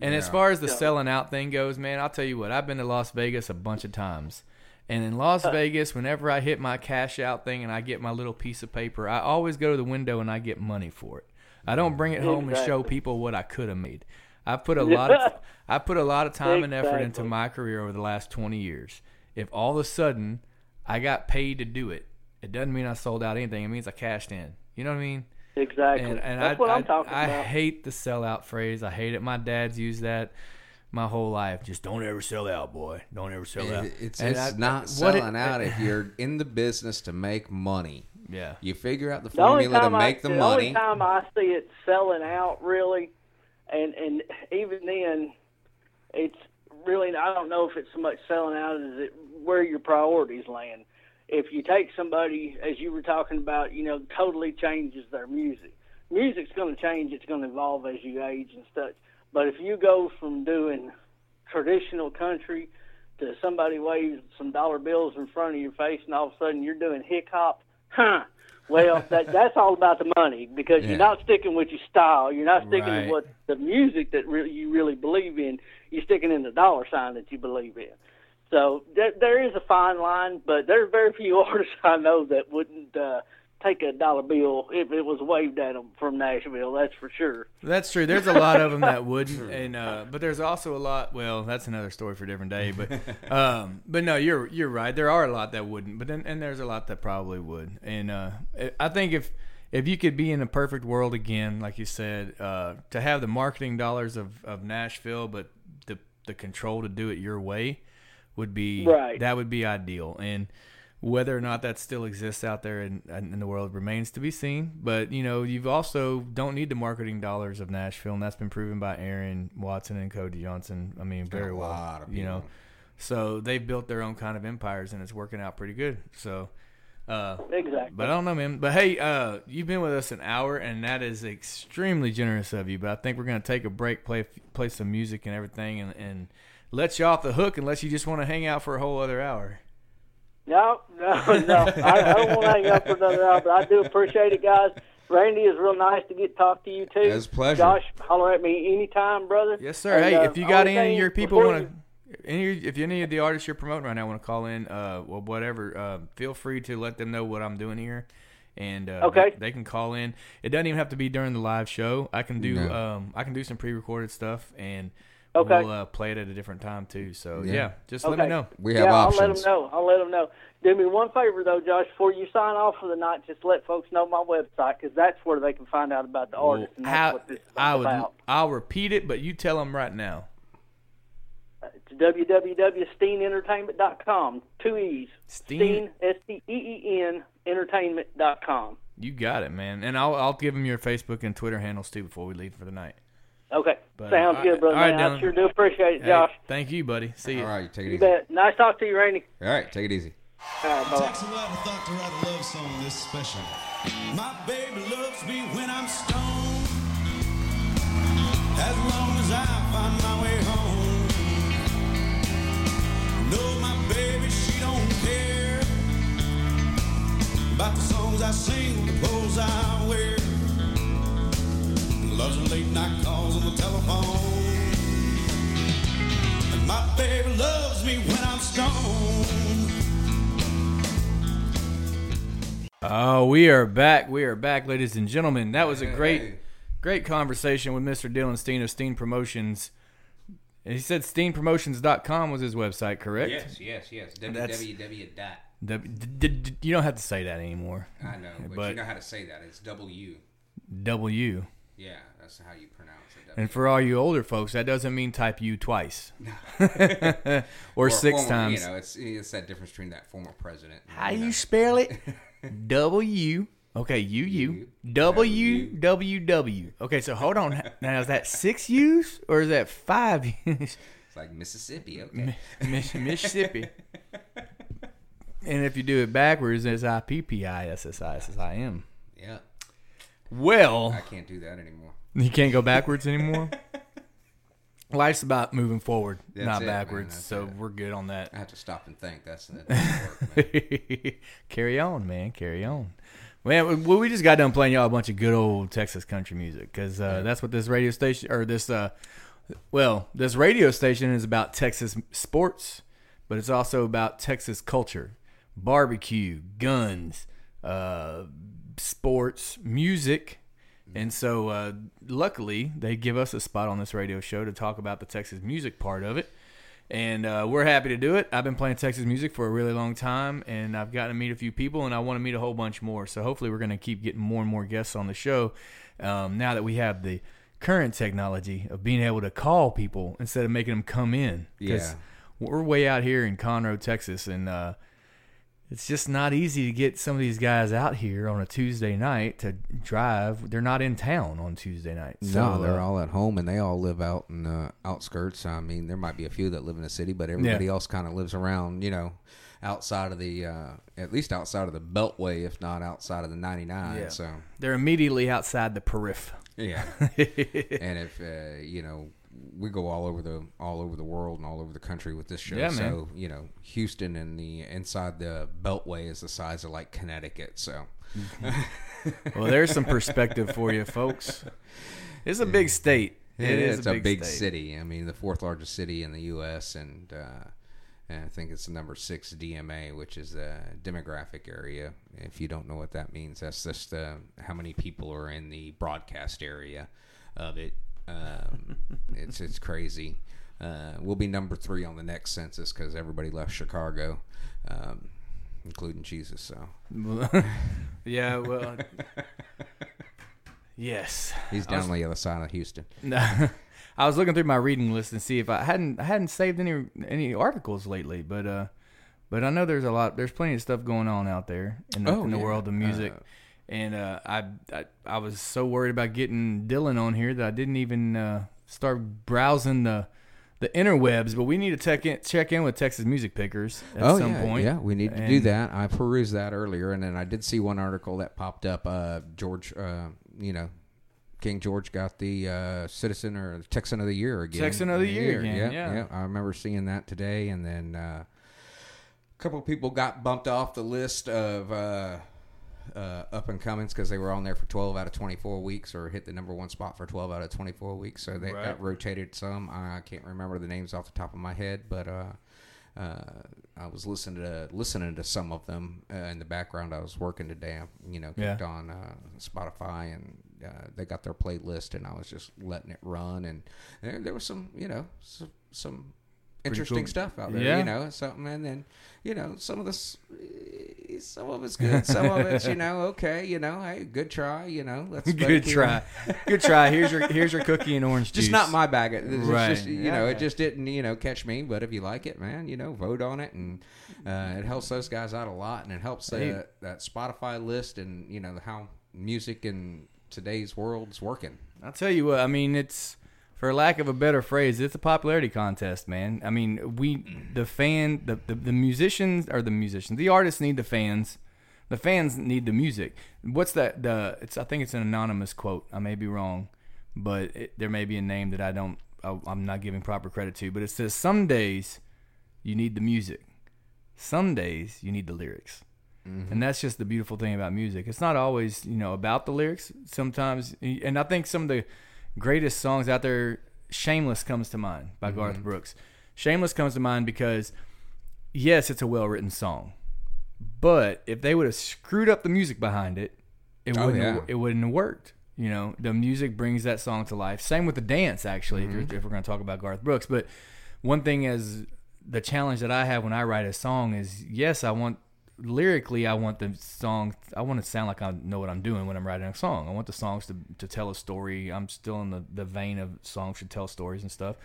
And as far as the Yeah. selling out thing goes, man, I'll tell you what, I've been to Las Vegas a bunch of times. And in Las uh. Vegas, whenever I hit my cash out thing and I get my little piece of paper, I always go to the window and I get money for it. I don't bring it home and show people what I could have made. I put a lot of I put a lot of time and effort into my career over the last 20 years. If all of a sudden I got paid to do it, it doesn't mean I sold out anything. It means I cashed in. You know what I mean? Exactly. And, and That's I, what I, I'm talking I about. I hate the sellout phrase. I hate it. My dad's used that my whole life. Just don't ever sell out, boy. Don't ever sell out. It's, it's I- not what it- selling out if you're in the business to make money. Yeah. You figure out the the formula to time I, make the, the money. only time I see it selling out really, and and even then, it's really I don't know if it's so much selling out as it where your priorities land. If you take somebody, as you were talking about, you know, totally changes their music. Music's going to change. It's going to evolve as you age and such. But if you go from doing traditional country to somebody waves some dollar bills in front of your face, and all of a sudden you're doing hip hop, huh? Well, that that's all about the money because Yeah. you're not sticking with your style. You're not sticking Right. with the music that really you really believe in. You're sticking in the dollar sign that you believe in. So there, there is a fine line, but there are very few artists I know that wouldn't uh, take a dollar bill if it was waved at them from Nashville. That's for sure. That's true. There's a lot of them that wouldn't, and uh, but there's also a lot. Well, that's another story for a different day. But um, but no, you're you're right. There are a lot that wouldn't, but then and there's a lot that probably would. And uh, I think if if you could be in a perfect world again, like you said, uh, to have the marketing dollars of, of Nashville, but the the control to do it your way would be Right. that would be ideal. And whether or not that still exists out there in, in the world remains to be seen. But you know, you've also don't need the marketing dollars of Nashville, and that's been proven by Aaron Watson and Cody Johnson. I mean, very a well. lot of you know, so they've built their own kind of empires, and it's working out pretty good. So. Uh, Exactly. but I don't know, man. But hey, uh, you've been with us an hour, and that is extremely generous of you. But I think we're gonna take a break, play play some music and everything, and, and let you off the hook, unless you just want to hang out for a whole other hour. No, no, no. I, I don't want to hang up for another hour, but I do appreciate it, guys. Randy is real nice to get to talk to you too. It's a pleasure. Josh, holler at me anytime, brother. Yes, sir. And, hey, uh, if you got any of your people want to, any if any of the artists you're promoting right now want to call in, uh, well, whatever, uh, feel free to let them know what I'm doing here, and uh, Okay. they, they can call in. It doesn't even have to be during the live show. I can do No. um, I can do some pre-recorded stuff, and Okay. we'll uh, play it at a different time too. So yeah, Yeah. just Okay. let me know. We have yeah, options. I'll let them know. I'll let them know. Do me one favor though, Josh. Before you sign off for the night, just let folks know my website because that's where they can find out about the artist and that's How, what this is I would about. I'll repeat it, but you tell them right now. It's www.steenentertainment.com. Two E's. Steen- Steen, S T E E N, entertainment.com. You got it, man. And I'll I'll give them your Facebook and Twitter handles too before we leave for the night. Okay. But, Sounds uh, good, brother. all right, man. I sure do appreciate it, Hey, Josh. thank you, buddy. See you. All right, take it You easy. bet. Nice talk to you, Randy. All right, take it easy. All right, bye. Takes a lot of thought to write a love song this special. My baby loves me when I'm stoned. As long as I find my way home. No, my baby, she don't care about the songs I sing, the clothes I wear. Loves the late night calls on the telephone. And my baby loves me when I'm stoned. Oh, we are back. We are back, ladies and gentlemen. That was a great, great conversation with Mr. Dillon Steen of Steen Promotions. And he said steenpromotions.com was his website, correct? Yes, yes, yes. That's- www. dot. W- you don't have to say that anymore. I know, but, But- you know how to say that. It's W. W. Yeah, that's how you pronounce it. And for all you older folks, that doesn't mean type U twice or, a six former- times. You know, it's it's that difference between that former president. and, How you know. you spell it? W. Okay, U U W W W. Okay, so hold on. Now is that six U's or is that five U's? It's like Mississippi. Okay. Miss- Mississippi. and if you do it backwards, it's I P P I S S I S S I M. Yeah, Well, I can't do that anymore. You can't go backwards anymore. Life's about moving forward, That's not it, man, backwards. that's so it. we're good on that. I have to stop and think. That's that doesn't work. man. carry on, man. Carry on. Man, well, we just got done playing y'all a bunch of good old Texas country music because uh, that's what this radio station or this, uh, well, this radio station is about Texas sports, but it's also about Texas culture, barbecue, guns, uh, sports, music. And so, uh, luckily, they give us a spot on this radio show to talk about the Texas music part of it and uh, we're happy to do it. I've been playing Texas music for a really long time, and I've gotten to meet a few people, and I want to meet a whole bunch more. So hopefully, we're going to keep getting more and more guests on the show. Um, now that we have the current technology of being able to call people instead of making them come in, Yeah. we're way out here in Conroe, Texas, and uh, it's just not easy to get some of these guys out here on a Tuesday night to drive. They're not in town on Tuesday night. no, they're uh, all at home and they all live out in the outskirts. I mean, there might be a few that live in the city, but everybody else kind of lives around, you know, outside of the, uh, at least outside of the Beltway, if not outside of the 99. Yeah. So, they're immediately outside the periph. yeah. and if, uh, you know, we go all over the all over the world and all over the country with this show. Yeah, so you know, Houston and the inside the Beltway is the size of like Connecticut. So Well, there's some perspective for you, folks. It's a big state. It is. It's a big, state. city. I mean, the fourth largest city in the U.S. and uh, and I think it's the number six DMA, which is a demographic area. If you don't know what that means, that's just uh, how many people are in the broadcast area of it. Um, it's it's crazy. Uh, we'll be number three on the next census because everybody left Chicago, um, including Jesus. So yeah, well, yes. he's down on the other side of Houston. No, I was looking through my reading list and see if I hadn't I hadn't saved any any articles lately, but uh, but I know there's a lot. There's plenty of stuff going on out there in the, Oh, in the yeah. world of music. Uh, and uh, I, I I was so worried about getting Dillon on here that I didn't even uh, start browsing the the interwebs. But we need to check in check in with Texas Music Pickers at oh some yeah, point. yeah, we need to do that. I perused that earlier, and then I did see one article that popped up. Uh, George, uh, you know, King George got the uh, Citizen or Texan of the Year again. Texan of the Year again, yeah. I remember seeing that today, and then uh, a couple of people got bumped off the list of uh, up and comings because they were on there for 12 out of 24 weeks or hit the number one spot for 12 out of 24 weeks. So they Right. got rotated some. I can't remember the names off the top of my head, but uh, uh, I was listening to listening to some of them uh, in the background. I was working today. I, you know, Yeah. on uh, Spotify and uh, they got their playlist, and I was just letting it run. And there, there was some, you know, some, some interesting cool. stuff out there. Yeah. You know, something, and then you know, some of this, some of it's good, some of it's, you know, okay, you know, hey, good try, you know, let's Good keep- try, good try. Here's your here's your cookie and orange juice. just not my bag. It's Right. just, you know, Yeah. it just didn't, you know, catch me. But if you like it, man, you know, vote on it, and uh, it helps those guys out a lot, and it helps Hey. that that Spotify list, and you know how music in today's world's working. I'll tell you what. I mean, it's for lack of a better phrase, it's a popularity contest, man. I mean, we the fan, the the, the musicians or the musicians, the artists need the fans. The fans need the music. What's that? The it's I think it's an anonymous quote. I may be wrong, but it, there may be a name that I don't. I, I'm not giving proper credit to. But it says some days you need the music, some days you need the lyrics. Mm-hmm. And that's just the beautiful thing about music. It's not always, you know, about the lyrics. Sometimes, and I think some of the greatest songs out there, "Shameless" comes to mind by mm-hmm. Garth Brooks. "Shameless" comes to mind because, yes, it's a well-written song, but if they would have screwed up the music behind it, it Oh, wouldn't. yeah. have, it wouldn't have worked. You know, the music brings that song to life. Same with the dance, actually. If, you're, mm-hmm. if we're going to talk about Garth Brooks, but one thing as the challenge that I have when I write a song is, yes, I want lyrically, I want the song. I want to sound like I know what I'm doing when I'm writing a song. I want the songs to to tell a story. I'm still in the the vein of songs should tell stories and stuff.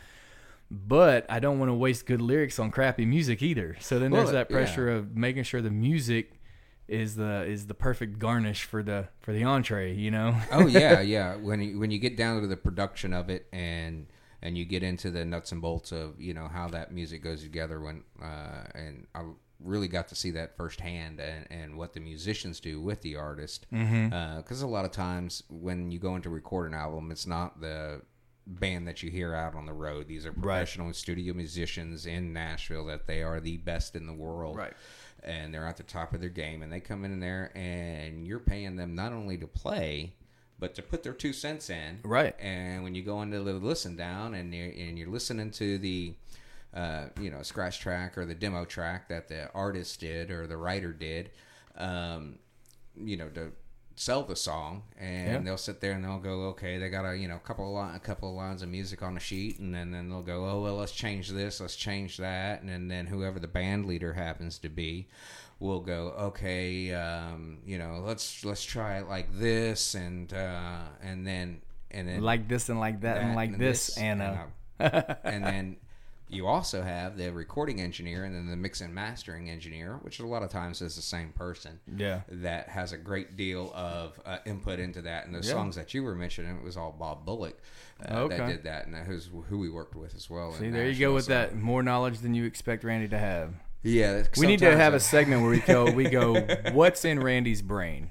But I don't want to waste good lyrics on crappy music either. So then there's Well, that yeah. pressure of making sure the music is the is the perfect garnish for the for the entree. You know. oh yeah, yeah. When you, when you get down to the production of it and and you get into the nuts and bolts of you know how that music goes together when uh, and I really got to see that firsthand and, and what the musicians do with the artist. Mm-hmm. Uh, because a lot of times when you go into record an album it's not the band that you hear out on the road. These are professional studio musicians in Nashville that they are the best in the world. Right. and they're at the top of their game and they come in there and you're paying them not only to play but to put their two cents in. Right. and when you go into the listen down and you're, and you're listening to the uh, you know scratch track or the demo track that the artist did or the writer did um, you know to sell the song. And Yeah. they'll sit there and they'll go okay they got a you know couple of line, a couple of lines of music on the sheet. And then, then they'll go oh well let's change this let's change that. And then, then whoever the band leader happens to be will go okay um, you know let's let's try it like this. And uh, and then and then like this and like that, and that like this, and uh, uh, and then you also have the recording engineer and then the mix and mastering engineer, which a lot of times is the same person. Yeah. That has a great deal of uh, input into that. And those Yeah. songs that you were mentioning, it was all Bob Bullock uh, Okay. that did that, and that was who we worked with as well. See, there you go with so- that more knowledge than you expect Randy to have. Yeah, We need to have I- a segment where we go, we go, what's in Randy's brain?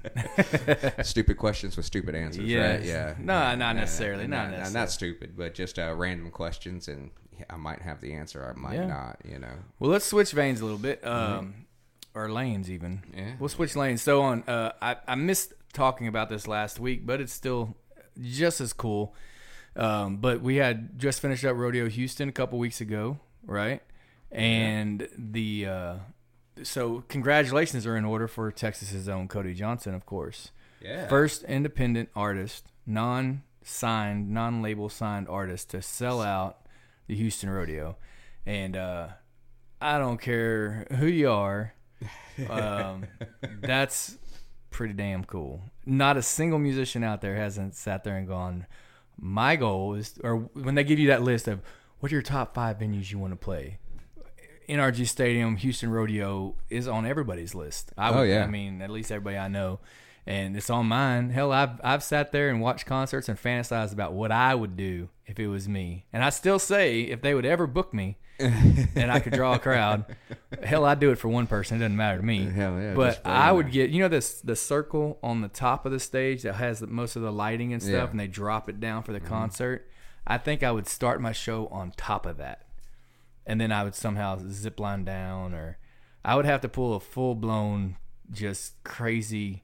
stupid questions with stupid answers, Yes. right? Yeah. No, not necessarily, not Not, necessarily. not stupid, but just uh, random questions, and I might have the answer, I might Yeah. not. You know. Well, let's switch veins a little bit, um, or lanes even. Yeah. We'll switch lanes. So on, uh, I I missed talking about this last week, but it's still just as cool. Um, but we had just finished up Rodeo Houston a couple weeks ago, right? And the uh, so congratulations are in order for Texas's own Cody Johnson, of course. Yeah. First independent artist, non signed, non label signed artist to sell out the Houston Rodeo. And uh, I don't care who you are, um, that's pretty damn cool. Not a single musician out there hasn't sat there and gone, my goal is, or when they give you that list of what are your top five venues you want to play, NRG Stadium, Houston Rodeo is on everybody's list. I Oh, yeah. I mean, at least everybody I know, and it's on mine. Hell, I've I've sat there and watched concerts and fantasized about what I would do if it was me. And I still say, if they would ever book me, and I could draw a crowd, hell, I'd do it for one person. It doesn't matter to me. Hell yeah, but I would get you know this the circle on the top of the stage that has the, most of the lighting and stuff, Yeah. and they drop it down for the concert. I think I would start my show on top of that and then I would somehow zip line down, or I would have to pull a full blown, just crazy,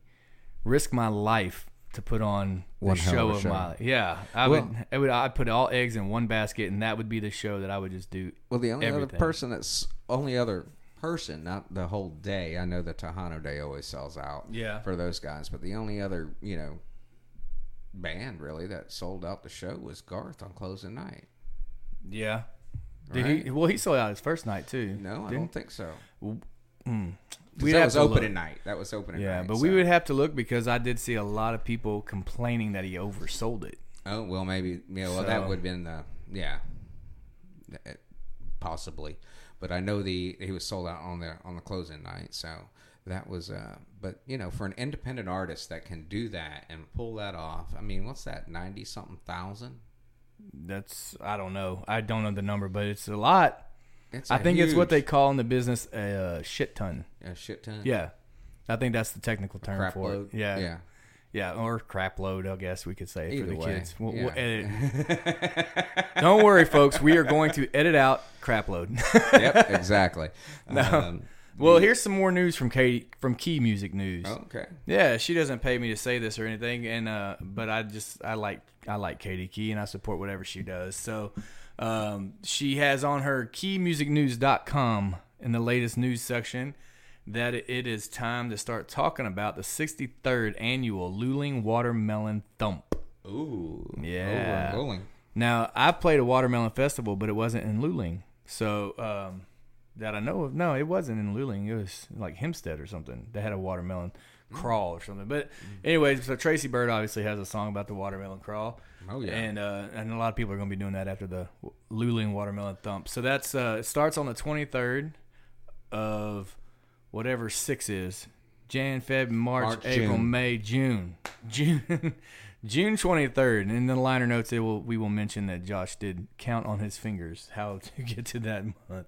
risk my life to put on the One hell show of show. my yeah. I Well- would I would I'd put all eggs in one basket, and that would be the show that I would just do. Well, the only everything. other person that's only other person, not the whole day. I know the Tejano Day always sells out. Yeah. For those guys, but the only other you know band really that sold out the show was Garth on closing night. Yeah. Did Right. he? Well, he sold out his first night too. No, I didn't don't think so. Hmm. We'd that have was to opening look. night. That was opening Yeah, night. Yeah, but we would have to look because I did see a lot of people complaining that he oversold it. Oh well, maybe yeah. Well, that would have been the yeah, possibly. But I know the he was sold out on the on the closing night, so that was. uh But you know, for an independent artist that can do that and pull that off, I mean, what's that? Ninety something thousand. That's I don't know. I don't know the number, but it's a lot. It's I a think it's what they call in the business a uh, shit ton. a shit ton. Yeah, I think that's the technical term crap for load. it. Yeah, yeah. yeah, or crap load, I guess we could say for Either the way, kids. We'll, yeah. we'll. Don't worry, folks. We are going to edit out crap load. yep, exactly. Um, well, here's some more news from Katie from Key Music News. oh, okay. Yeah, she doesn't pay me to say this or anything, and uh, but I just I like I like Katie Key and I support whatever she does. So um, she has on her keymusicnews.com in the latest news section that it is time to start talking about the 63rd annual Luling Watermelon Thump. Ooh. Yeah. Oh, rolling. Now I played a watermelon festival, but it wasn't in Luling, so um, that I know of. No, it wasn't in Luling. It was like Hempstead or something. They had a watermelon crawl or something. But anyways, so Tracy Byrd obviously has a song about the watermelon crawl. Oh, yeah. and uh, and a lot of people are going to be doing that after the Luling watermelon thump. So that's uh, it starts on the twenty third of whatever six is. Jan, Feb, March, March, April, June. May, June, June, June twenty third. And in the liner notes, it will we will mention that Josh did count on his fingers how to get to that month.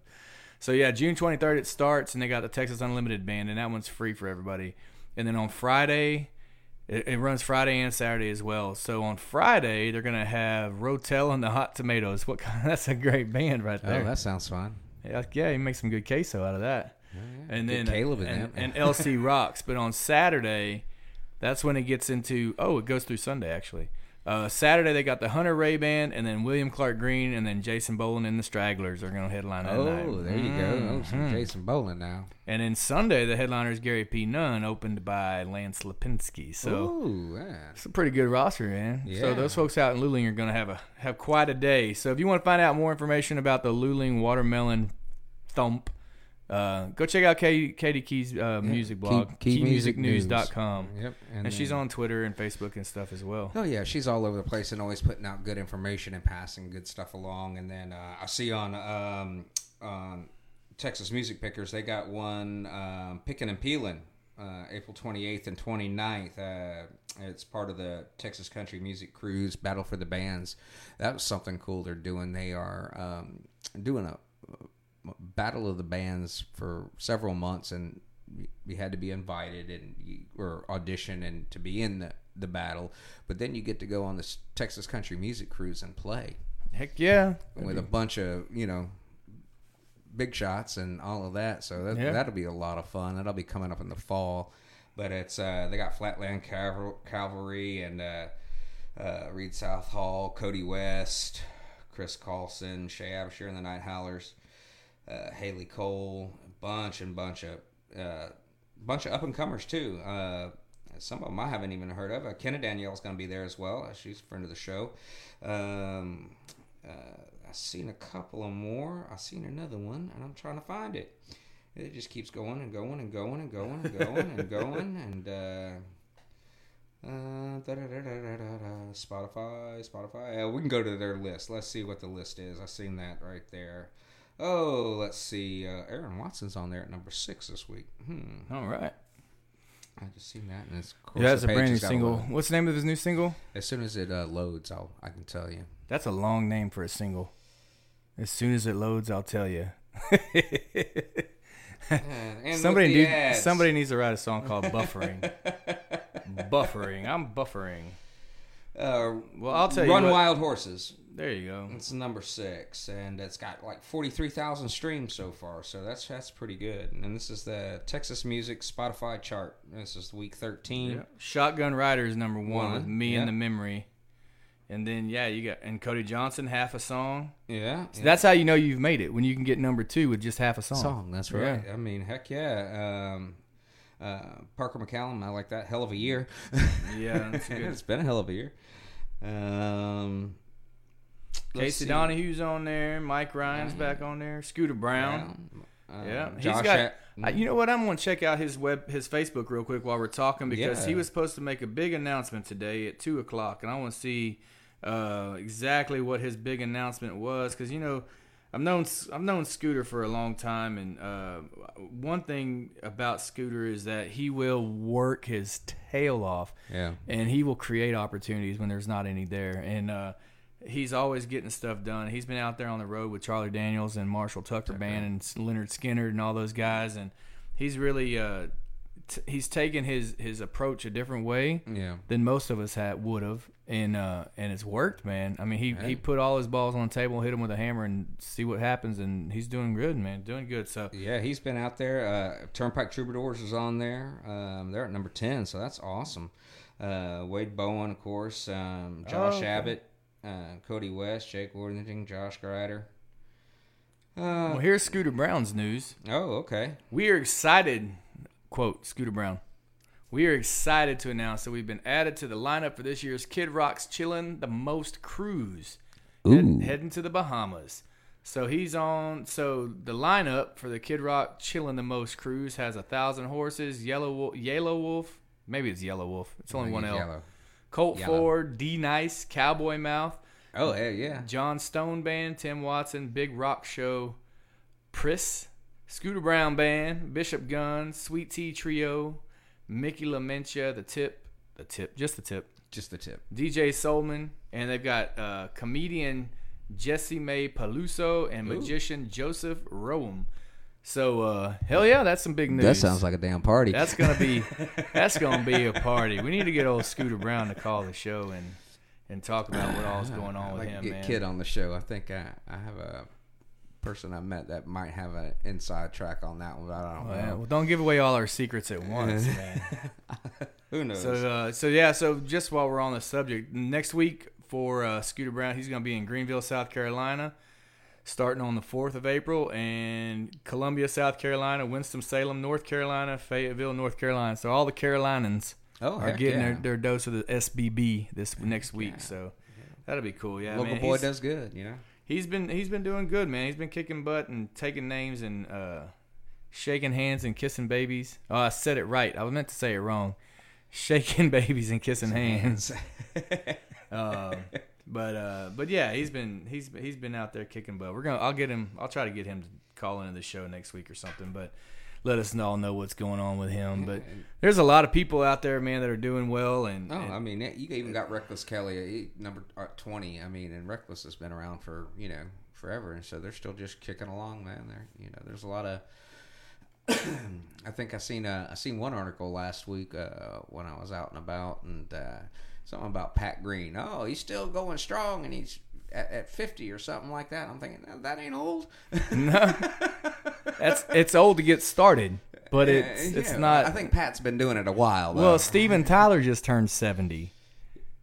So yeah, June twenty third it starts, and they got the Texas Unlimited band, and that one's free for everybody. And then on Friday, it, it runs Friday and Saturday as well. So on Friday, they're gonna have Rotel and the Hot Tomatoes. What kind? That's a great band right oh, there. Oh, that sounds fun. Yeah, yeah, you make some good queso out of that. And Get then Caleb in and, and LC rocks. But on Saturday, that's when it gets into. Oh, it goes through Sunday actually. Uh, Saturday they got the Hunter Ray band, and then William Clark Green, and then Jason Boland and the Stragglers are going to headline that night. Oh, there you go. Oh, some Mhm. Jason Boland now. And then Sunday the headliner is Gary P. Nunn, opened by Lance Lipinski. So. Ooh, yeah. It's a pretty good roster, man. Yeah. So those folks out in Luling are going to have a have quite a day. So if you want to find out more information about the Luling Watermelon Thump, Uh, go check out Katie, Katie Key's uh, music blog, Key- keymusicnews. keymusicnews.com. Yep. And, she's then- on Twitter and Facebook and stuff as well. Oh yeah, she's all over the place and always putting out good information and passing good stuff along. And then uh, I see on um, on Texas Music Pickers they got one um, picking and peeling uh, April 28th and 29th. Uh, it's part of the Texas Country Music Cruise Battle for the Bands. That was something cool they're doing. They are um, doing a battle of the bands for several months and we had to be invited and you, or audition and to be in the, the battle. But then you get to go on this texas country music cruise and play. Heck yeah. with a bunch of you know big shots and all of that. So that, Yeah. that'll be a lot of fun. That'll be coming up in the fall. But it's uh, they got flatland Caval- cavalry and uh, uh, Read Southall cody west chris carlson shay abshire and the night howlers uh, Haley Cole, a bunch and bunch of uh, bunch of up and comers too. Uh, some of them I haven't even heard of. Uh, Kenna Danielle's going to be there as well. Uh, she's a friend of the show. Um, uh, I've seen a couple of more. I've seen another one, and I'm trying to find it. It just keeps going and going and going and going and going and going and. Uh, uh, da-da-da-da-da-da. Spotify, Spotify. Uh, we can go to their list. Let's see what the list is. I've seen that right there. Oh, let's see. Uh, Aaron Watson's on there at number six this week. Hmm. All right. I just seen that, and it's of course Yeah, that's a brand new single. lot. What's the name of his new single? As soon as it uh, loads, I'll I can tell you. That's a long name for a single. As soon as it loads, I'll tell you. Somebody, need, somebody needs to write a song called "Buffering." buffering. I'm buffering. Uh, Well, I'll tell you Run what- Wild Horses. There you go. It's number six, and it's got like forty three thousand streams so far. So that's that's pretty good. And this is the Texas Music Spotify chart. This is week thirteen. Shotgun Riders is number one, One, with me yeah. and the memory, and then yeah, you got and Cody Johnson half a song. Yeah, So yeah. that's how you know you've made it when you can get number two with just half a song. song. That's right. Yeah. I mean, heck yeah. Um, uh, Parker McCollum, I like that. Hell of a year. Yeah, that's good. it's been a hell of a year. Um, Casey see. Donahew's on there. Mike Ryan's back on there. Scooter Brown. Uh, Yeah, he's Josh got. At- I- you know what? I'm gonna check out his web, his Facebook real quick while we're talking because Yeah. he was supposed to make a big announcement today at two o'clock, and I want to see uh, exactly what his big announcement was because you know. I've known I've known Scooter for a long time, and uh, one thing about Scooter is that he will work his tail off, Yeah. and he will create opportunities when there's not any there. And uh, he's always getting stuff done. He's been out there on the road with Charlie Daniels and Marshall Tucker Band and Lynyrd Skynyrd and all those guys, and he's really uh, t- he's taken his his approach a different way Yeah. than most of us had would have, and uh, and it's worked, man. I mean, he he put all his balls on the table, hit him with a hammer, and see what happens, and he's doing good, man, doing good. So Yeah, he's been out there. Uh, Turnpike Troubadours is on there. Um, they're at number 10, so that's awesome. Uh, Wade Bowen, of course. Um, Josh Oh, okay. Abbott, uh, Cody West, Jake Worthington, Josh Grider. Uh, well, here's Scooter Brown's news. oh, okay. We are excited, quote, Scooter Brown. We are excited to announce that we've been added to the lineup for this year's Kid Rock's Chillin' the Most Cruise. Head, heading to the Bahamas. So he's on. So the lineup for the Kid Rock Chillin' the Most Cruise has a thousand horses, Yelawolf, Yellow Wolf, maybe it's Yelawolf. It's only one L. yellow. Colt Yellow. Ford, D Nice, Cowboy Mouth, Oh, yeah, yeah. John Stone Band, Tim Watson, Big Rock Show, Priss, Scooter Brown Band, Bishop Gunn, Sweet Tea Trio, Mickey Lamentia, The Tip, The Tip, just The Tip, Just the tip. DJ Solman, and they've got uh, comedian Jessimae Peluso and magician Joseph Rome. So uh, hell yeah, that's some big news. That sounds like a damn party. That's gonna be that's gonna be a party. We need to get old Scooter Brown to call the show and and talk about what all's going on I'd with like him, to get man. Kid on the show. I think I, I have a person I met that might have an inside track on that one, but I don't yeah. know. Well, don't give away all our secrets at once, man. Who knows? So, uh, so yeah. So, just while we're on the subject, next week for uh, Scooter Brown, he's going to be in Greenville, South Carolina, starting on the fourth of April, and Columbia, South Carolina, Winston Salem, North Carolina, Fayetteville, North Carolina. So all the Carolinians Oh, are getting yeah. their, their dose of the SBB this next week. So that'll be cool. Yeah, Local man. boy does good, you know? he's been he's been doing good, man. He's been kicking butt and taking names and uh, shaking hands and kissing babies. Oh, I said it right. I was meant to say it wrong. Shaking babies and kissing hands. Um, but uh, but yeah, he's been he's he's been out there kicking butt. We're gonna I'll get him. I'll try to get him to call into the show next week or something. But let us all know what's going on with him. But there's a lot of people out there, man, that are doing well. And, Oh, and- I mean, you even got Reckless Kelly, number uh, twenty. I mean, and Reckless has been around for you know forever, and so they're still just kicking along, man. There, you know, there's a lot of. I think I seen uh, I seen one article last week uh, when I was out and about, and uh, something about Pat Green. Oh, he's still going strong, and he's at, at fifty or something like that. I'm thinking "No, that ain't old. No. That's it's old to get started, but it's it's yeah, not. I think Pat's been doing it a while. Though. well, Steven Tyler just turned seventy,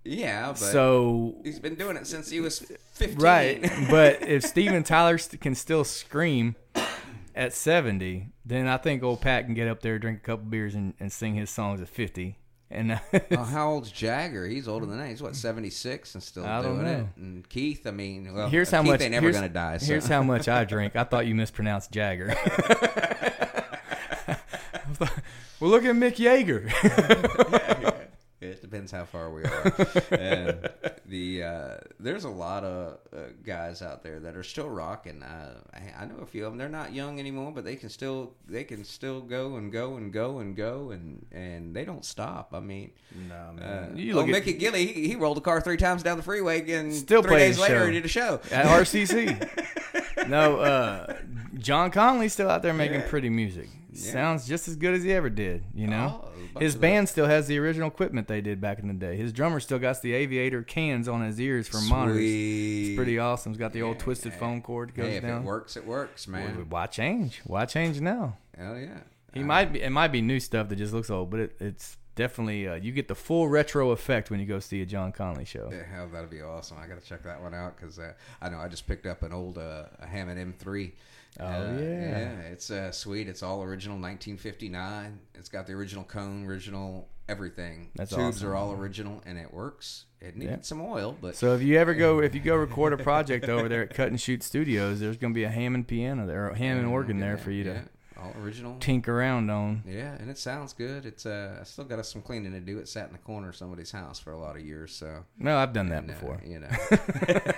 yeah, but so he's been doing it since he was fifteen. Right, but if Steven Tyler can still scream at 70, then I think old Pat can get up there, drink a couple beers, and, and sing his songs at 50. And Oh, how old's Jagger? He's older than that. He's what seventy six and still I don't doing it. And Keith, I mean, well, here's how Keith much. ain't never gonna die. So. Here's how much I drink. I thought you mispronounced Jagger. well, look at Mick Yeager. It depends how far we are. and the uh, there's a lot of uh, guys out there that are still rocking. Uh, I, I know a few of them. They're not young anymore, but they can still they can still go and go and go and go and and they don't stop. I mean, no, uh, You oh, look at- Mickey Gilley, he, he rolled a car three times down the freeway and Still three days later show. he did a show. at RCC. no, uh, John Conlee's still out there making pretty music. Sounds just as good as he ever did. You know, Oh, his band still has the original equipment they did back in the day. His drummer still got the aviator cans on his ears for monitors. It's pretty awesome. He's got the old twisted phone cord that goes Hey, if down. it works, it works, man. Why change? Why change now? Hell yeah. He might be. It might be new stuff that just looks old, but it, it's definitely uh, you get the full retro effect when you go see a John Conlee show. Yeah, hell, that'd be awesome. I got to check that one out because uh, I know I just picked up an old uh, a Hammond M3. Oh, Uh, yeah. it's uh, sweet. It's all original, 1959. It's got the original cone, original everything. That's Tubes awesome. are all original, and it works. It needed Yeah. some oil, but So if you ever go, if you go record a project over there at Cut and Shoot Studios, there's going to be a Hammond piano there, a Hammond organ there for you to yeah, all original. tink around on. Yeah, and it sounds good. It's uh, I still got some cleaning to do. It sat in the corner of somebody's house for a lot of years, so No, I've done that and, uh, before. you know,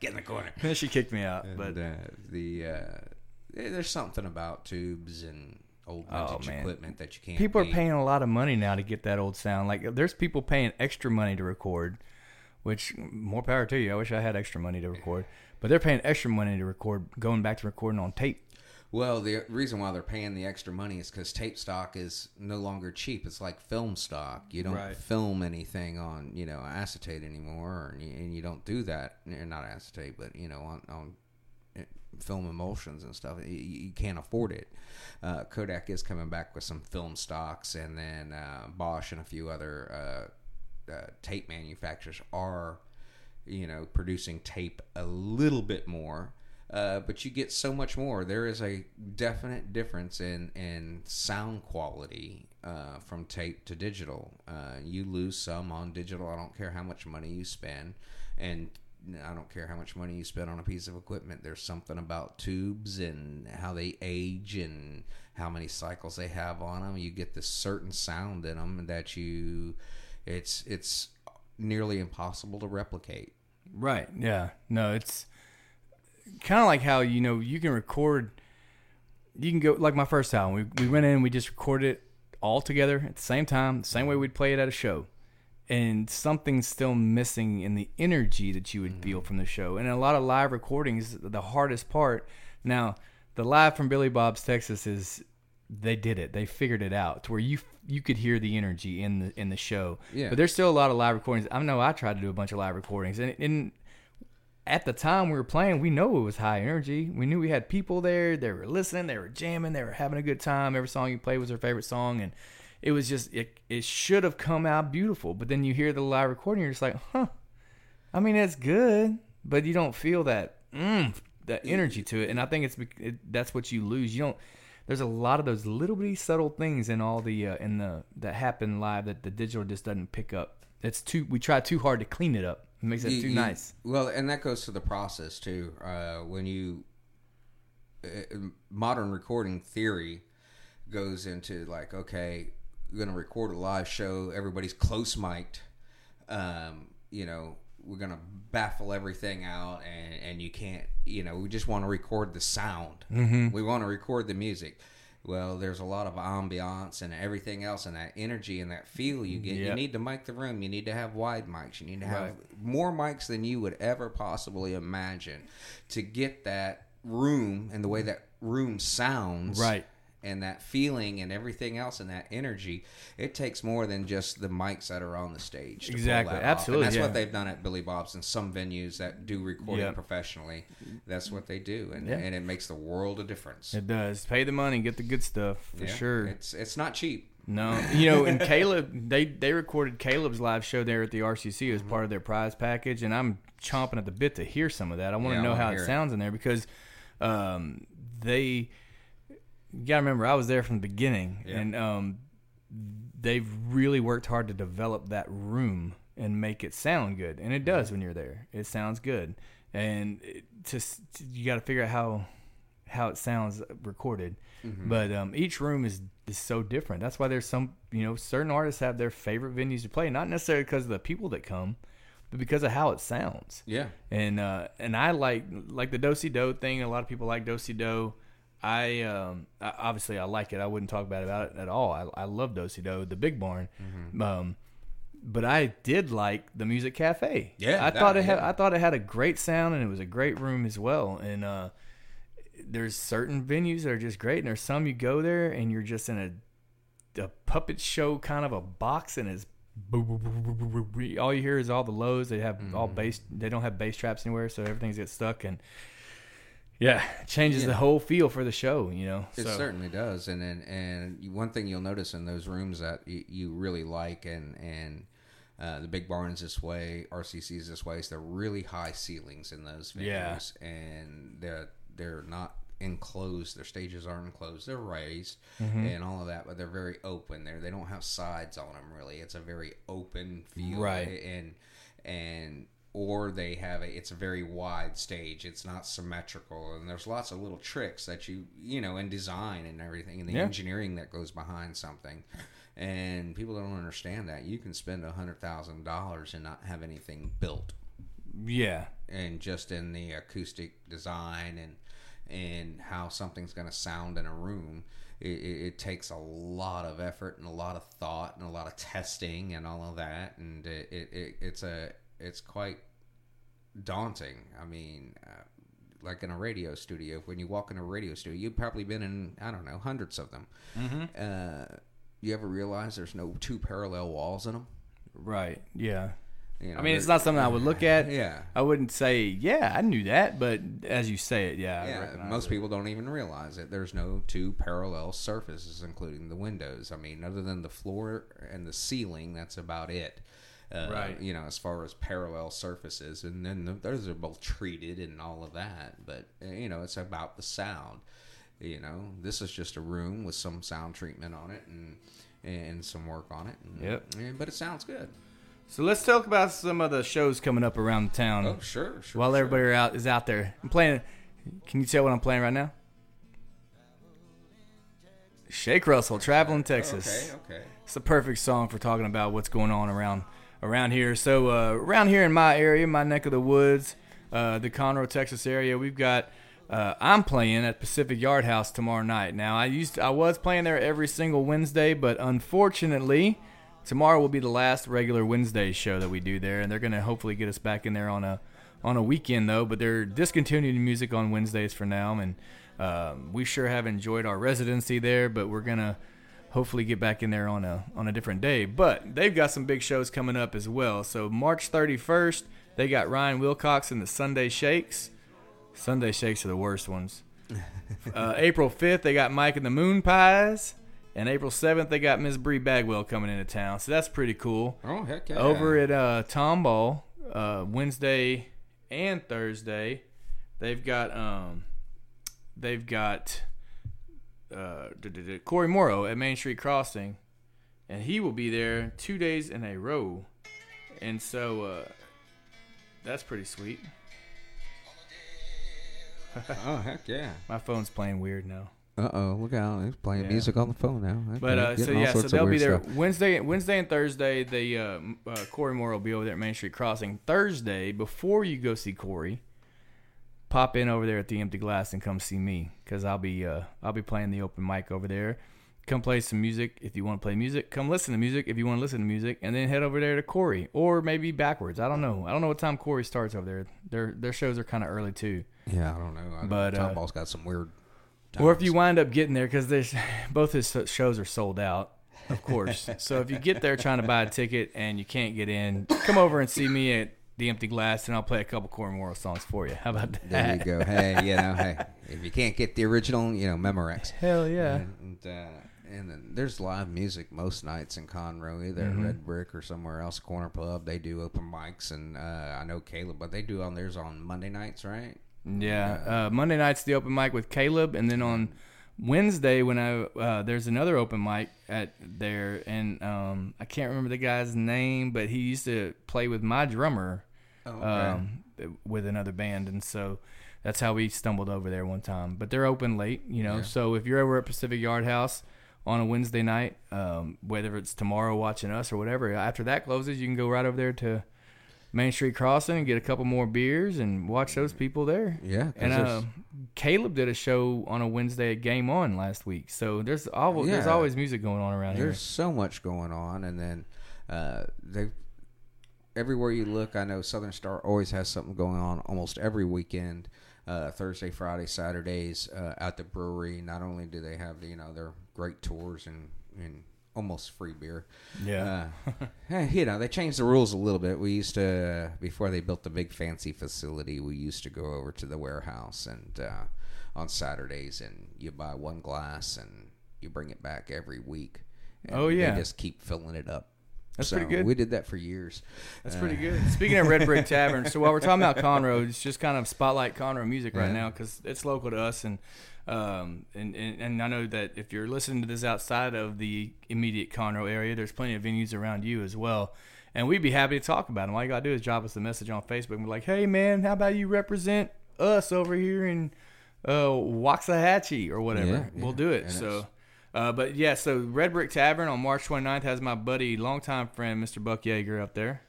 get in the corner. she kicked me out, But but uh, the uh, eh, there's something about tubes and old Oh, vintage man. equipment that you can't. people are paying a lot of money now to get that old sound. Like there's people paying extra money to record, which more power to you. I wish I had extra money to record, but they're paying extra money to record, going back to recording on tape. Well, the reason why they're paying the extra money is because tape stock is no longer cheap. It's like film stock. You don't Right. film anything on you know acetate anymore, and you, and you don't do that. Not acetate, but you know on on eh, film emulsions and stuff. You, you can't afford it. Uh, Kodak is coming back with some film stocks, and then uh, Bosch and a few other uh, uh, tape manufacturers are you know, producing tape a little bit more. Uh, but you get so much more. There is a definite difference in, in sound quality uh, from tape to digital. Uh, you lose some on digital. I don't care how much money you spend, and I don't care how much money you spend on a piece of equipment. There's something about tubes and how they age and how many cycles they have on them. You get this certain sound in them that you, it's it's nearly impossible to replicate. Right. Yeah. No, it's kind of like how you know you can record. You can go like my first album. We we went in, we just recorded it all together at the same time, the same way we'd play it at a show, and something's still missing in the energy that you would mm-hmm. feel from the show. And a lot of live recordings, the hardest part. Now, the live from Billy Bob's Texas is they did it. They figured it out to where you you could hear the energy in the in the show. Yeah. But there's still a lot of live recordings. I know I tried to do a bunch of live recordings, and, and at the time we were playing, we know it was high energy. We knew we had people there. They were listening. They were jamming. They were having a good time. Every song you played was their favorite song, and it was just it. It should have come out beautiful. But then you hear the live recording, you're just like, huh. I mean, it's good, but you don't feel that mm, that energy to it. And I think it's it, that's what you lose. You don't. There's a lot of those little bitty subtle things in all the uh, in the that happen live that the digital just doesn't pick up. It's too. We try too hard to clean it up. It makes it You- too you- nice. Well, and that goes to the process too. Uh, when you uh, modern recording theory goes into like, okay, we're gonna record a live show. Everybody's close mic'd. Um, you know, we're gonna baffle everything out, and and you can't. You know, we just want to record the sound. Mm-hmm. We want to record the music. Well, there's a lot of ambiance and everything else, and that energy and that feel you get. You need to mic the room. You need to have wide mics. You need to have Right. more mics than you would ever possibly imagine to get that room and the way that room sounds Right. And that feeling and everything else and that energy it takes more than just the mics that are on the stage Exactly. Absolutely, that's yeah. what they've done at billy bob's and some venues that do recording Yeah. professionally that's what they do and, Yeah. and it makes the world a difference It does. Pay the money, get the good stuff for Yeah. sure. it's it's not cheap No, you know, and Caleb, they they recorded Caleb's live show there at the RCC as part of their prize package, and I'm chomping at the bit to hear some of that. I want to know how it it. sounds in there because um, they. You gotta remember, I was there from the beginning, Yeah. and um, they've really worked hard to develop that room and make it sound good, and it does when you're there. It sounds good, and it just you got to figure out how how it sounds recorded. But um, each room is is so different. That's why there's some you know certain artists have their favorite venues to play, not necessarily because of the people that come, but because of how it sounds. yeah And uh, and I like like the Dosey Doe thing. A lot of people like Dosey Doe. I um obviously I like it. I wouldn't talk bad about it at all. I I love Dosey Doe, the Big Barn. Um, but I did like the Music Cafe. Yeah, I that- thought it had yeah. I thought it had a great sound and it was a great room as well. And uh, there's certain venues that are just great, and there's some you go there and you're just in a a puppet show kind of a box, and it's all you hear is all the lows. They have all bass. They don't have bass traps anywhere, so everything's get stuck and. Yeah, it changes the whole feel for the show, you know. It so, certainly does, and and, and one thing you'll notice in those rooms that you, you really like, and and uh, the big barns this way, RCCs this way, is they're really high ceilings in those venues, Yeah. and they're they're not enclosed. Their stages aren't enclosed; they're raised Mm-hmm. and all of that, but they're very open. There, they don't have sides on them really. It's a very open feel, Right. And and or they have a it's a very wide stage. It's not symmetrical. And there's lots of little tricks that you you know in design and everything and the Yeah. engineering that goes behind something. And people don't understand that. You can spend a hundred thousand dollars and not have anything built. Yeah, and just in the acoustic design and and how something's going to sound in a room it, it, it takes a lot of effort and a lot of thought and a lot of testing and all of that. And it, it, it it's a it's quite daunting i mean uh, like in a radio studio when you walk in a radio studio you've probably been in i don't know hundreds of them uh, you ever realize there's no two parallel walls in them right, yeah. you know, I mean, it's not something I would look at. Yeah. I wouldn't say, yeah, I knew that, but as you say it, yeah. Yeah, most it. people don't even realize it. There's no two parallel surfaces, including the windows. I mean, other than the floor and the ceiling, that's about it. Uh, Right. You know, as far as parallel surfaces, and then the, those are both treated and all of that. But uh, you know, it's about the sound. You know, this is just a room with some sound treatment on it and and some work on it. And, Yep. and- but it sounds good. So let's talk about some of the shows coming up around town. Oh, sure, sure. While sure. everybody out is out there, I'm playing. Can you tell what I'm playing right now? Shake Russell, Traveling Texas. Okay, okay. It's the perfect song for talking about what's going on around around here. So uh, around here in my area, my neck of the woods, uh, the Conroe, Texas area, we've got. Uh, I'm playing at Pacific Yard House tomorrow night. Now I used I was playing there every single Wednesday, but unfortunately, tomorrow will be the last regular Wednesday show that we do there, and they're gonna hopefully get us back in there on a on a weekend though. But they're discontinuing music on Wednesdays for now, and um, we sure have enjoyed our residency there. But we're gonna hopefully get back in there on a on a different day. But they've got some big shows coming up as well. So March 31st, they got Ryan Wilcox and the Sunday Shakes. Sunday Shakes are the worst ones. uh, April 5th, they got Mike and the Moonpies. And April 7th, they got Miss Bri Bagwell coming into town. So that's pretty cool. Oh heck yeah! Over at uh, Tomball, uh, Wednesday and Thursday, they've got um, they've got uh, Cory Morrow at Main Street Crossing, and he will be there two days in a row, and so uh, that's pretty sweet. oh heck yeah! My phone's playing weird now. Uh oh, look out! He's playing Yeah. music on the phone now. But uh, so yeah, so they'll be there stuff. Wednesday, Wednesday and Thursday. The uh, uh, Cory Morrow will be over there at Main Street Crossing. Thursday, before you go see Cory, pop in over there at the Empty Glass and come see me because I'll be uh, I'll be playing the open mic over there. Come play some music if you want to play music. Come listen to music if you want to listen to music, and then head over there to Cory or maybe backwards. I don't know. I don't know what time Cory starts over there. Their their shows are kind of early too. Yeah, I don't know. I, But, Tom uh, Ball's got some weird. Or if you wind up getting there, because there's both his shows are sold out, of course. so if you get there trying to buy a ticket and you can't get in, come over and see me at the Empty Glass, and I'll play a couple Cory Morrow songs for you. How about that? There you go. Hey, you know, hey, if you can't get the original, you know, Memorex. Hell yeah! And uh, and then there's live music most nights in Conroe, either Mm-hmm. Red Brick or somewhere else, Corner Pub. They do open mics, and uh, I know Caleb, but they do on theirs on Monday nights, right? Yeah. Uh, Monday night's the open mic with Caleb, and then on Wednesday when I uh, there's another open mic at there, and um, I can't remember the guy's name, but he used to play with my drummer. Oh, um, with another band, and so that's how we stumbled over there one time. But they're open late, you know. So if you're ever at Pacific Yard House on a Wednesday night, um, whether it's tomorrow watching us or whatever, after that closes, you can go right over there to Main Street Crossing and get a couple more beers and watch those people there. Yeah, and uh, Caleb did a show on a Wednesday at Game On last week. So there's al- there's always music going on around here. There's so much going on, and then uh, they everywhere you look. I know Southern Star always has something going on almost every weekend. Uh, Thursday, Friday, Saturdays uh, at the brewery. Not only do they have the, you know their great tours and and almost free beer. Yeah. Uh, eh, you know they changed the rules a little bit. We used to before they built the big fancy facility. We used to go over to the warehouse and uh, on Saturdays and you buy one glass and you bring it back every week. And Oh, yeah. they just keep filling it up. That's So, pretty good. We did that for years. That's pretty good. Speaking of Red Brick Tavern, so while we're talking about Conroe, it's just kind of spotlight Conroe music right Yeah. now because it's local to us, and, um, and and and I know that if you're listening to this outside of the immediate Conroe area, there's plenty of venues around you as well, and we'd be happy to talk about them. All you gotta do is drop us a message on Facebook and be like, "Hey man, how about you represent us over here in uh, Waxahachie or whatever?" Yeah, we'll do it. And so. Uh, but yeah, so Red Brick Tavern on March 29th has my buddy, longtime friend, Mr. Buck Yeager up there.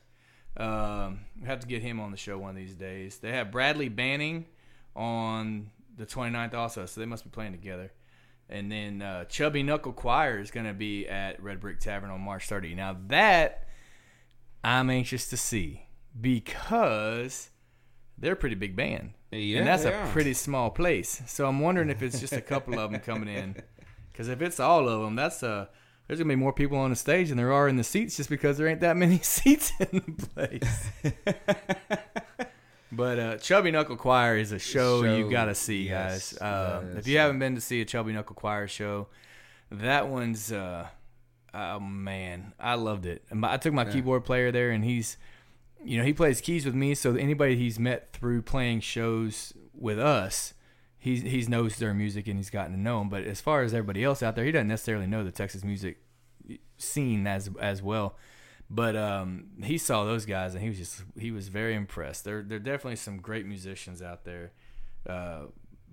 Um, we have to get him on the show one of these days. They have Bradley Banning on the 29th also, so they must be playing together. And then uh, Chubby Knuckle Choir is going to be at Red Brick Tavern on March 30. Now that I'm anxious to see because they're a pretty big band. Yeah, and that's a are. pretty small place. So I'm wondering if it's just a couple of them coming in. Because if it's all of them, that's uh, there's gonna be more people on the stage than there are in the seats, just because there ain't that many seats in the place. but uh, Chubby Knuckle Choir is a show, you Show, gotta see, yes, guys. Um, yes. if you haven't been to see a Chubby Knuckle Choir show, that one's uh, oh man, I loved it. I took my keyboard player there, and he's you know, he plays keys with me, so anybody he's met through playing shows with us, he's he's knows their music and he's gotten to know them. But as far as everybody else out there, he doesn't necessarily know the Texas music scene as as well. But um, he saw those guys and he was just he was very impressed. There there are definitely some great musicians out there uh,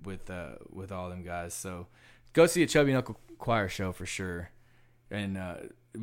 with uh, with all them guys. So go see a Chubby Knuckle Choir show for sure. And uh,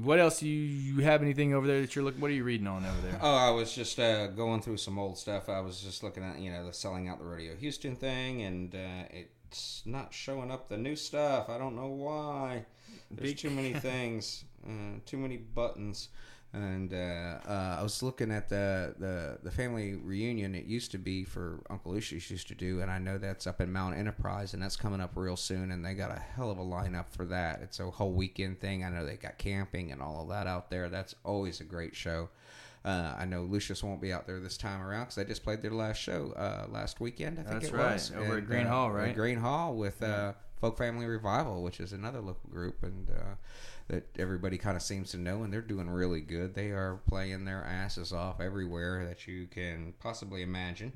what else you you have anything over there that you're looking? What are you reading on over there? Oh, I was just uh, going through some old stuff. I was just looking at, you know, the selling out the Radio Houston thing, and uh, it's not showing up the new stuff. I don't know why. There's too many things, uh, too many buttons. And uh, uh, I was looking at the, the, the family reunion it used to be for Uncle Lucius used to do, and I know that's up in Mount Enterprise, and that's coming up real soon, and they got a hell of a lineup for that. It's a whole weekend thing. I know they got camping and all of that out there. That's always a great show. Uh, I know Lucius won't be out there this time around because they just played their last show uh, last weekend. I think That's it right, was over at Gruene uh, Hall, right? Gruene Hall with uh, Folk Family Revival, which is another local group, and uh, that everybody kind of seems to know, and they're doing really good. They are playing their asses off everywhere that you can possibly imagine,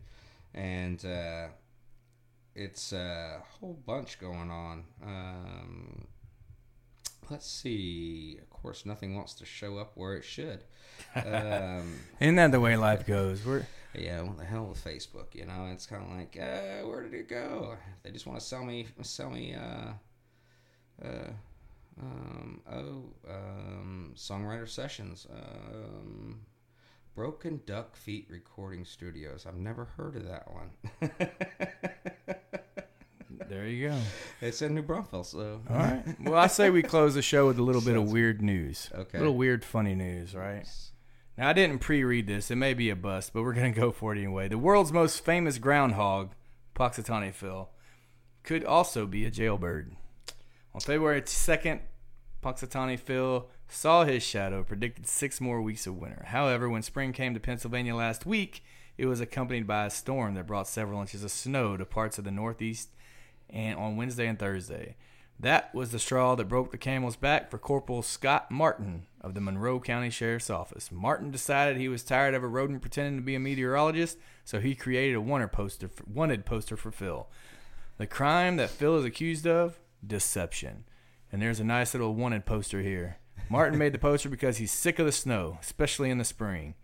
and uh, it's a whole bunch going on. Um, let's see. Of course, nothing wants to show up where it should. Um, Isn't that the way life goes? We're Yeah, what the hell with Facebook? You know, it's kind of like, uh, where did it go? They just want to sell me, sell me, uh, uh, um, oh, um, songwriter sessions, um, Broken Duck Feet Recording Studios. I've never heard of that one. There you go. it's in New Braunfels, so. All right. Well, I say we close the show with a little bit of weird news. Okay. A little weird, funny news, right? Yes. Now, I didn't pre read this. It may be a bust, but we're going to go for it anyway. The world's most famous groundhog, Punxsutawney Phil, could also be a jailbird. On February 2nd, Punxsutawney Phil saw his shadow, predicted six more weeks of winter. However, when spring came to Pennsylvania last week, it was accompanied by a storm that brought several inches of snow to parts of the Northeast and on Wednesday and Thursday. That was the straw that broke the camel's back for Corporal Scott Martin of the Monroe County Sheriff's Office. Martin decided he was tired of a rodent pretending to be a meteorologist, so he created a wanted poster for, wanted poster for Phil. The crime that Phil is accused of? Deception. And there's a nice little wanted poster here. Martin made the poster because he's sick of the snow, especially in the spring.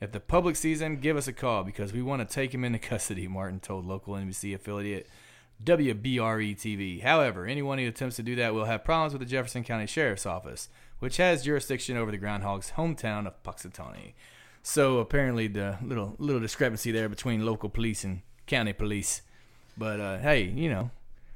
If the public sees him, give us a call because we want to take him into custody, Martin told local NBC affiliate WBRE TV. However, anyone who attempts to do that will have problems with the Jefferson County Sheriff's Office, which has jurisdiction over the groundhog's hometown of Punxsutawney. So apparently, the little little discrepancy there between local police and county police. But uh, hey, you know,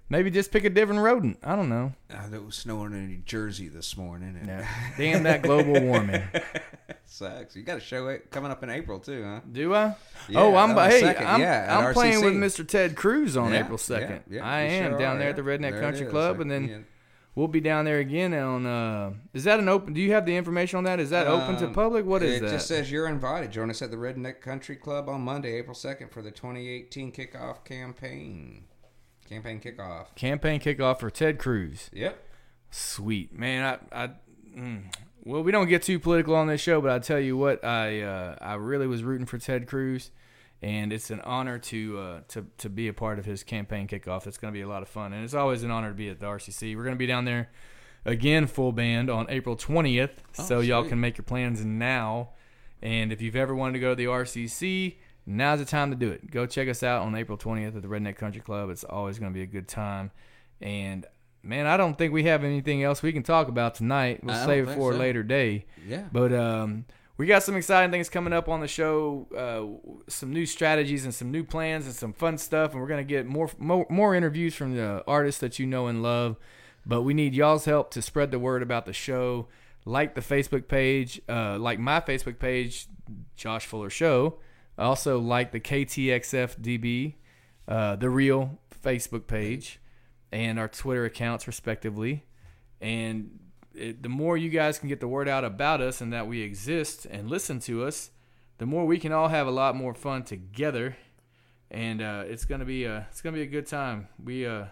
maybe just pick a different rodent. I don't know. Uh, it was snowing in New Jersey this morning. And Yeah. Damn that global warming. sucks. You got a show it coming up in April too, huh? Do I? Yeah, oh, I'm hey, second, I'm, yeah, I'm playing with Mr. Ted Cruz on Yeah, April second. yeah, I am sure down are, there at the Redneck There Country. Club, I- and then we'll be down there again on. Uh, is that an open? Do you have the information on that? Is that open to Um, public? What is it that? It just says you're invited. Join us at the Redneck Country Club on Monday, April 2nd for the 2018 kickoff campaign. Campaign kickoff. Campaign kickoff for Ted Cruz. Yep. Sweet man, I, I mm, well, we don't get too political on this show, but I tell you what, I uh, I really was rooting for Ted Cruz, and it's an honor to uh, to to be a part of his campaign kickoff. It's going to be a lot of fun, and it's always an honor to be at the RCC. We're going to be down there again, full band on April twentieth, so y'all can make your plans now. And if you've ever wanted to go to the RCC, now's the time to do it. Go check us out on April 20th at the Redneck Country Club. It's always going to be a good time. And man, I don't think we have anything else we can talk about tonight. We'll I save it for a later day. Yeah. But um, we got some exciting things coming up on the show. Uh, some new strategies and some new plans and some fun stuff. And we're gonna get more more, more interviews from the artists that you know and love. But we need y'all's help to spread the word about the show. Like the Facebook page, uh, like my Facebook page, Josh Fuller Show. Also like the KTXFDB, uh, the real Facebook page, and our Twitter accounts respectively. And it, the more you guys can get the word out about us and that we exist and listen to us, the more we can all have a lot more fun together. And uh, it's gonna be a it's gonna be a good time. We uh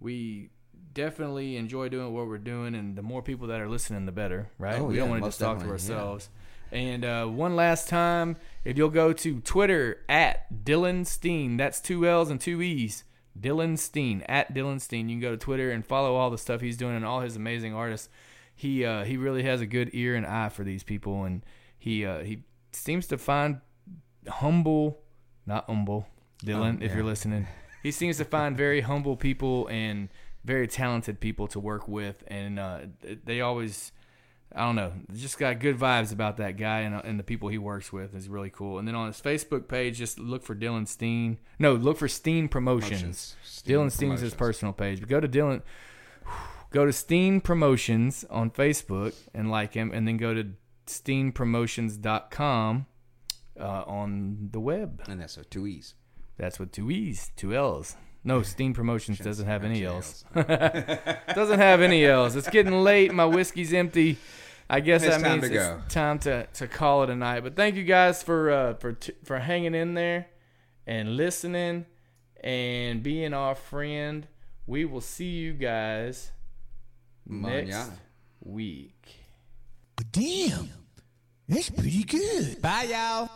we definitely enjoy doing what we're doing, and the more people that are listening, the better, right? Oh, we yeah, don't want to just talk to definitely, yeah. ourselves. And uh, one last time, if you'll go to Twitter at Dillon Steen, that's two L's and two E's. Dillon Steen at Dillon Steen. You can go to Twitter and follow all the stuff he's doing and all his amazing artists. He uh, he really has a good ear and eye for these people, and he uh, he seems to find humble, not humble, Dillon, Oh, if you're listening. He seems to find very humble people and very talented people to work with, and uh, they always, I don't know, just got good vibes about that guy and, uh, and the people he works with is really cool. And then on his Facebook page, just look for Dillon Steen. No, look for Steen Promotions. Promotions. Steen Dillon Steen's his personal page. But go to Dillon, go to Steen Promotions on Facebook and like him, and then go to steenpromotions.com uh, on the web. And that's with two E's. That's with two E's, two L's. No, Steen Promotions doesn't have any L's. doesn't have any L's. It's getting late. My whiskey's empty. I guess It's that time means to go. it's time to, to call it a night. But thank you guys for uh, for t- for hanging in there and listening and being our friend. We will see you guys next Mañana. week. Damn, that's pretty good. Bye, y'all.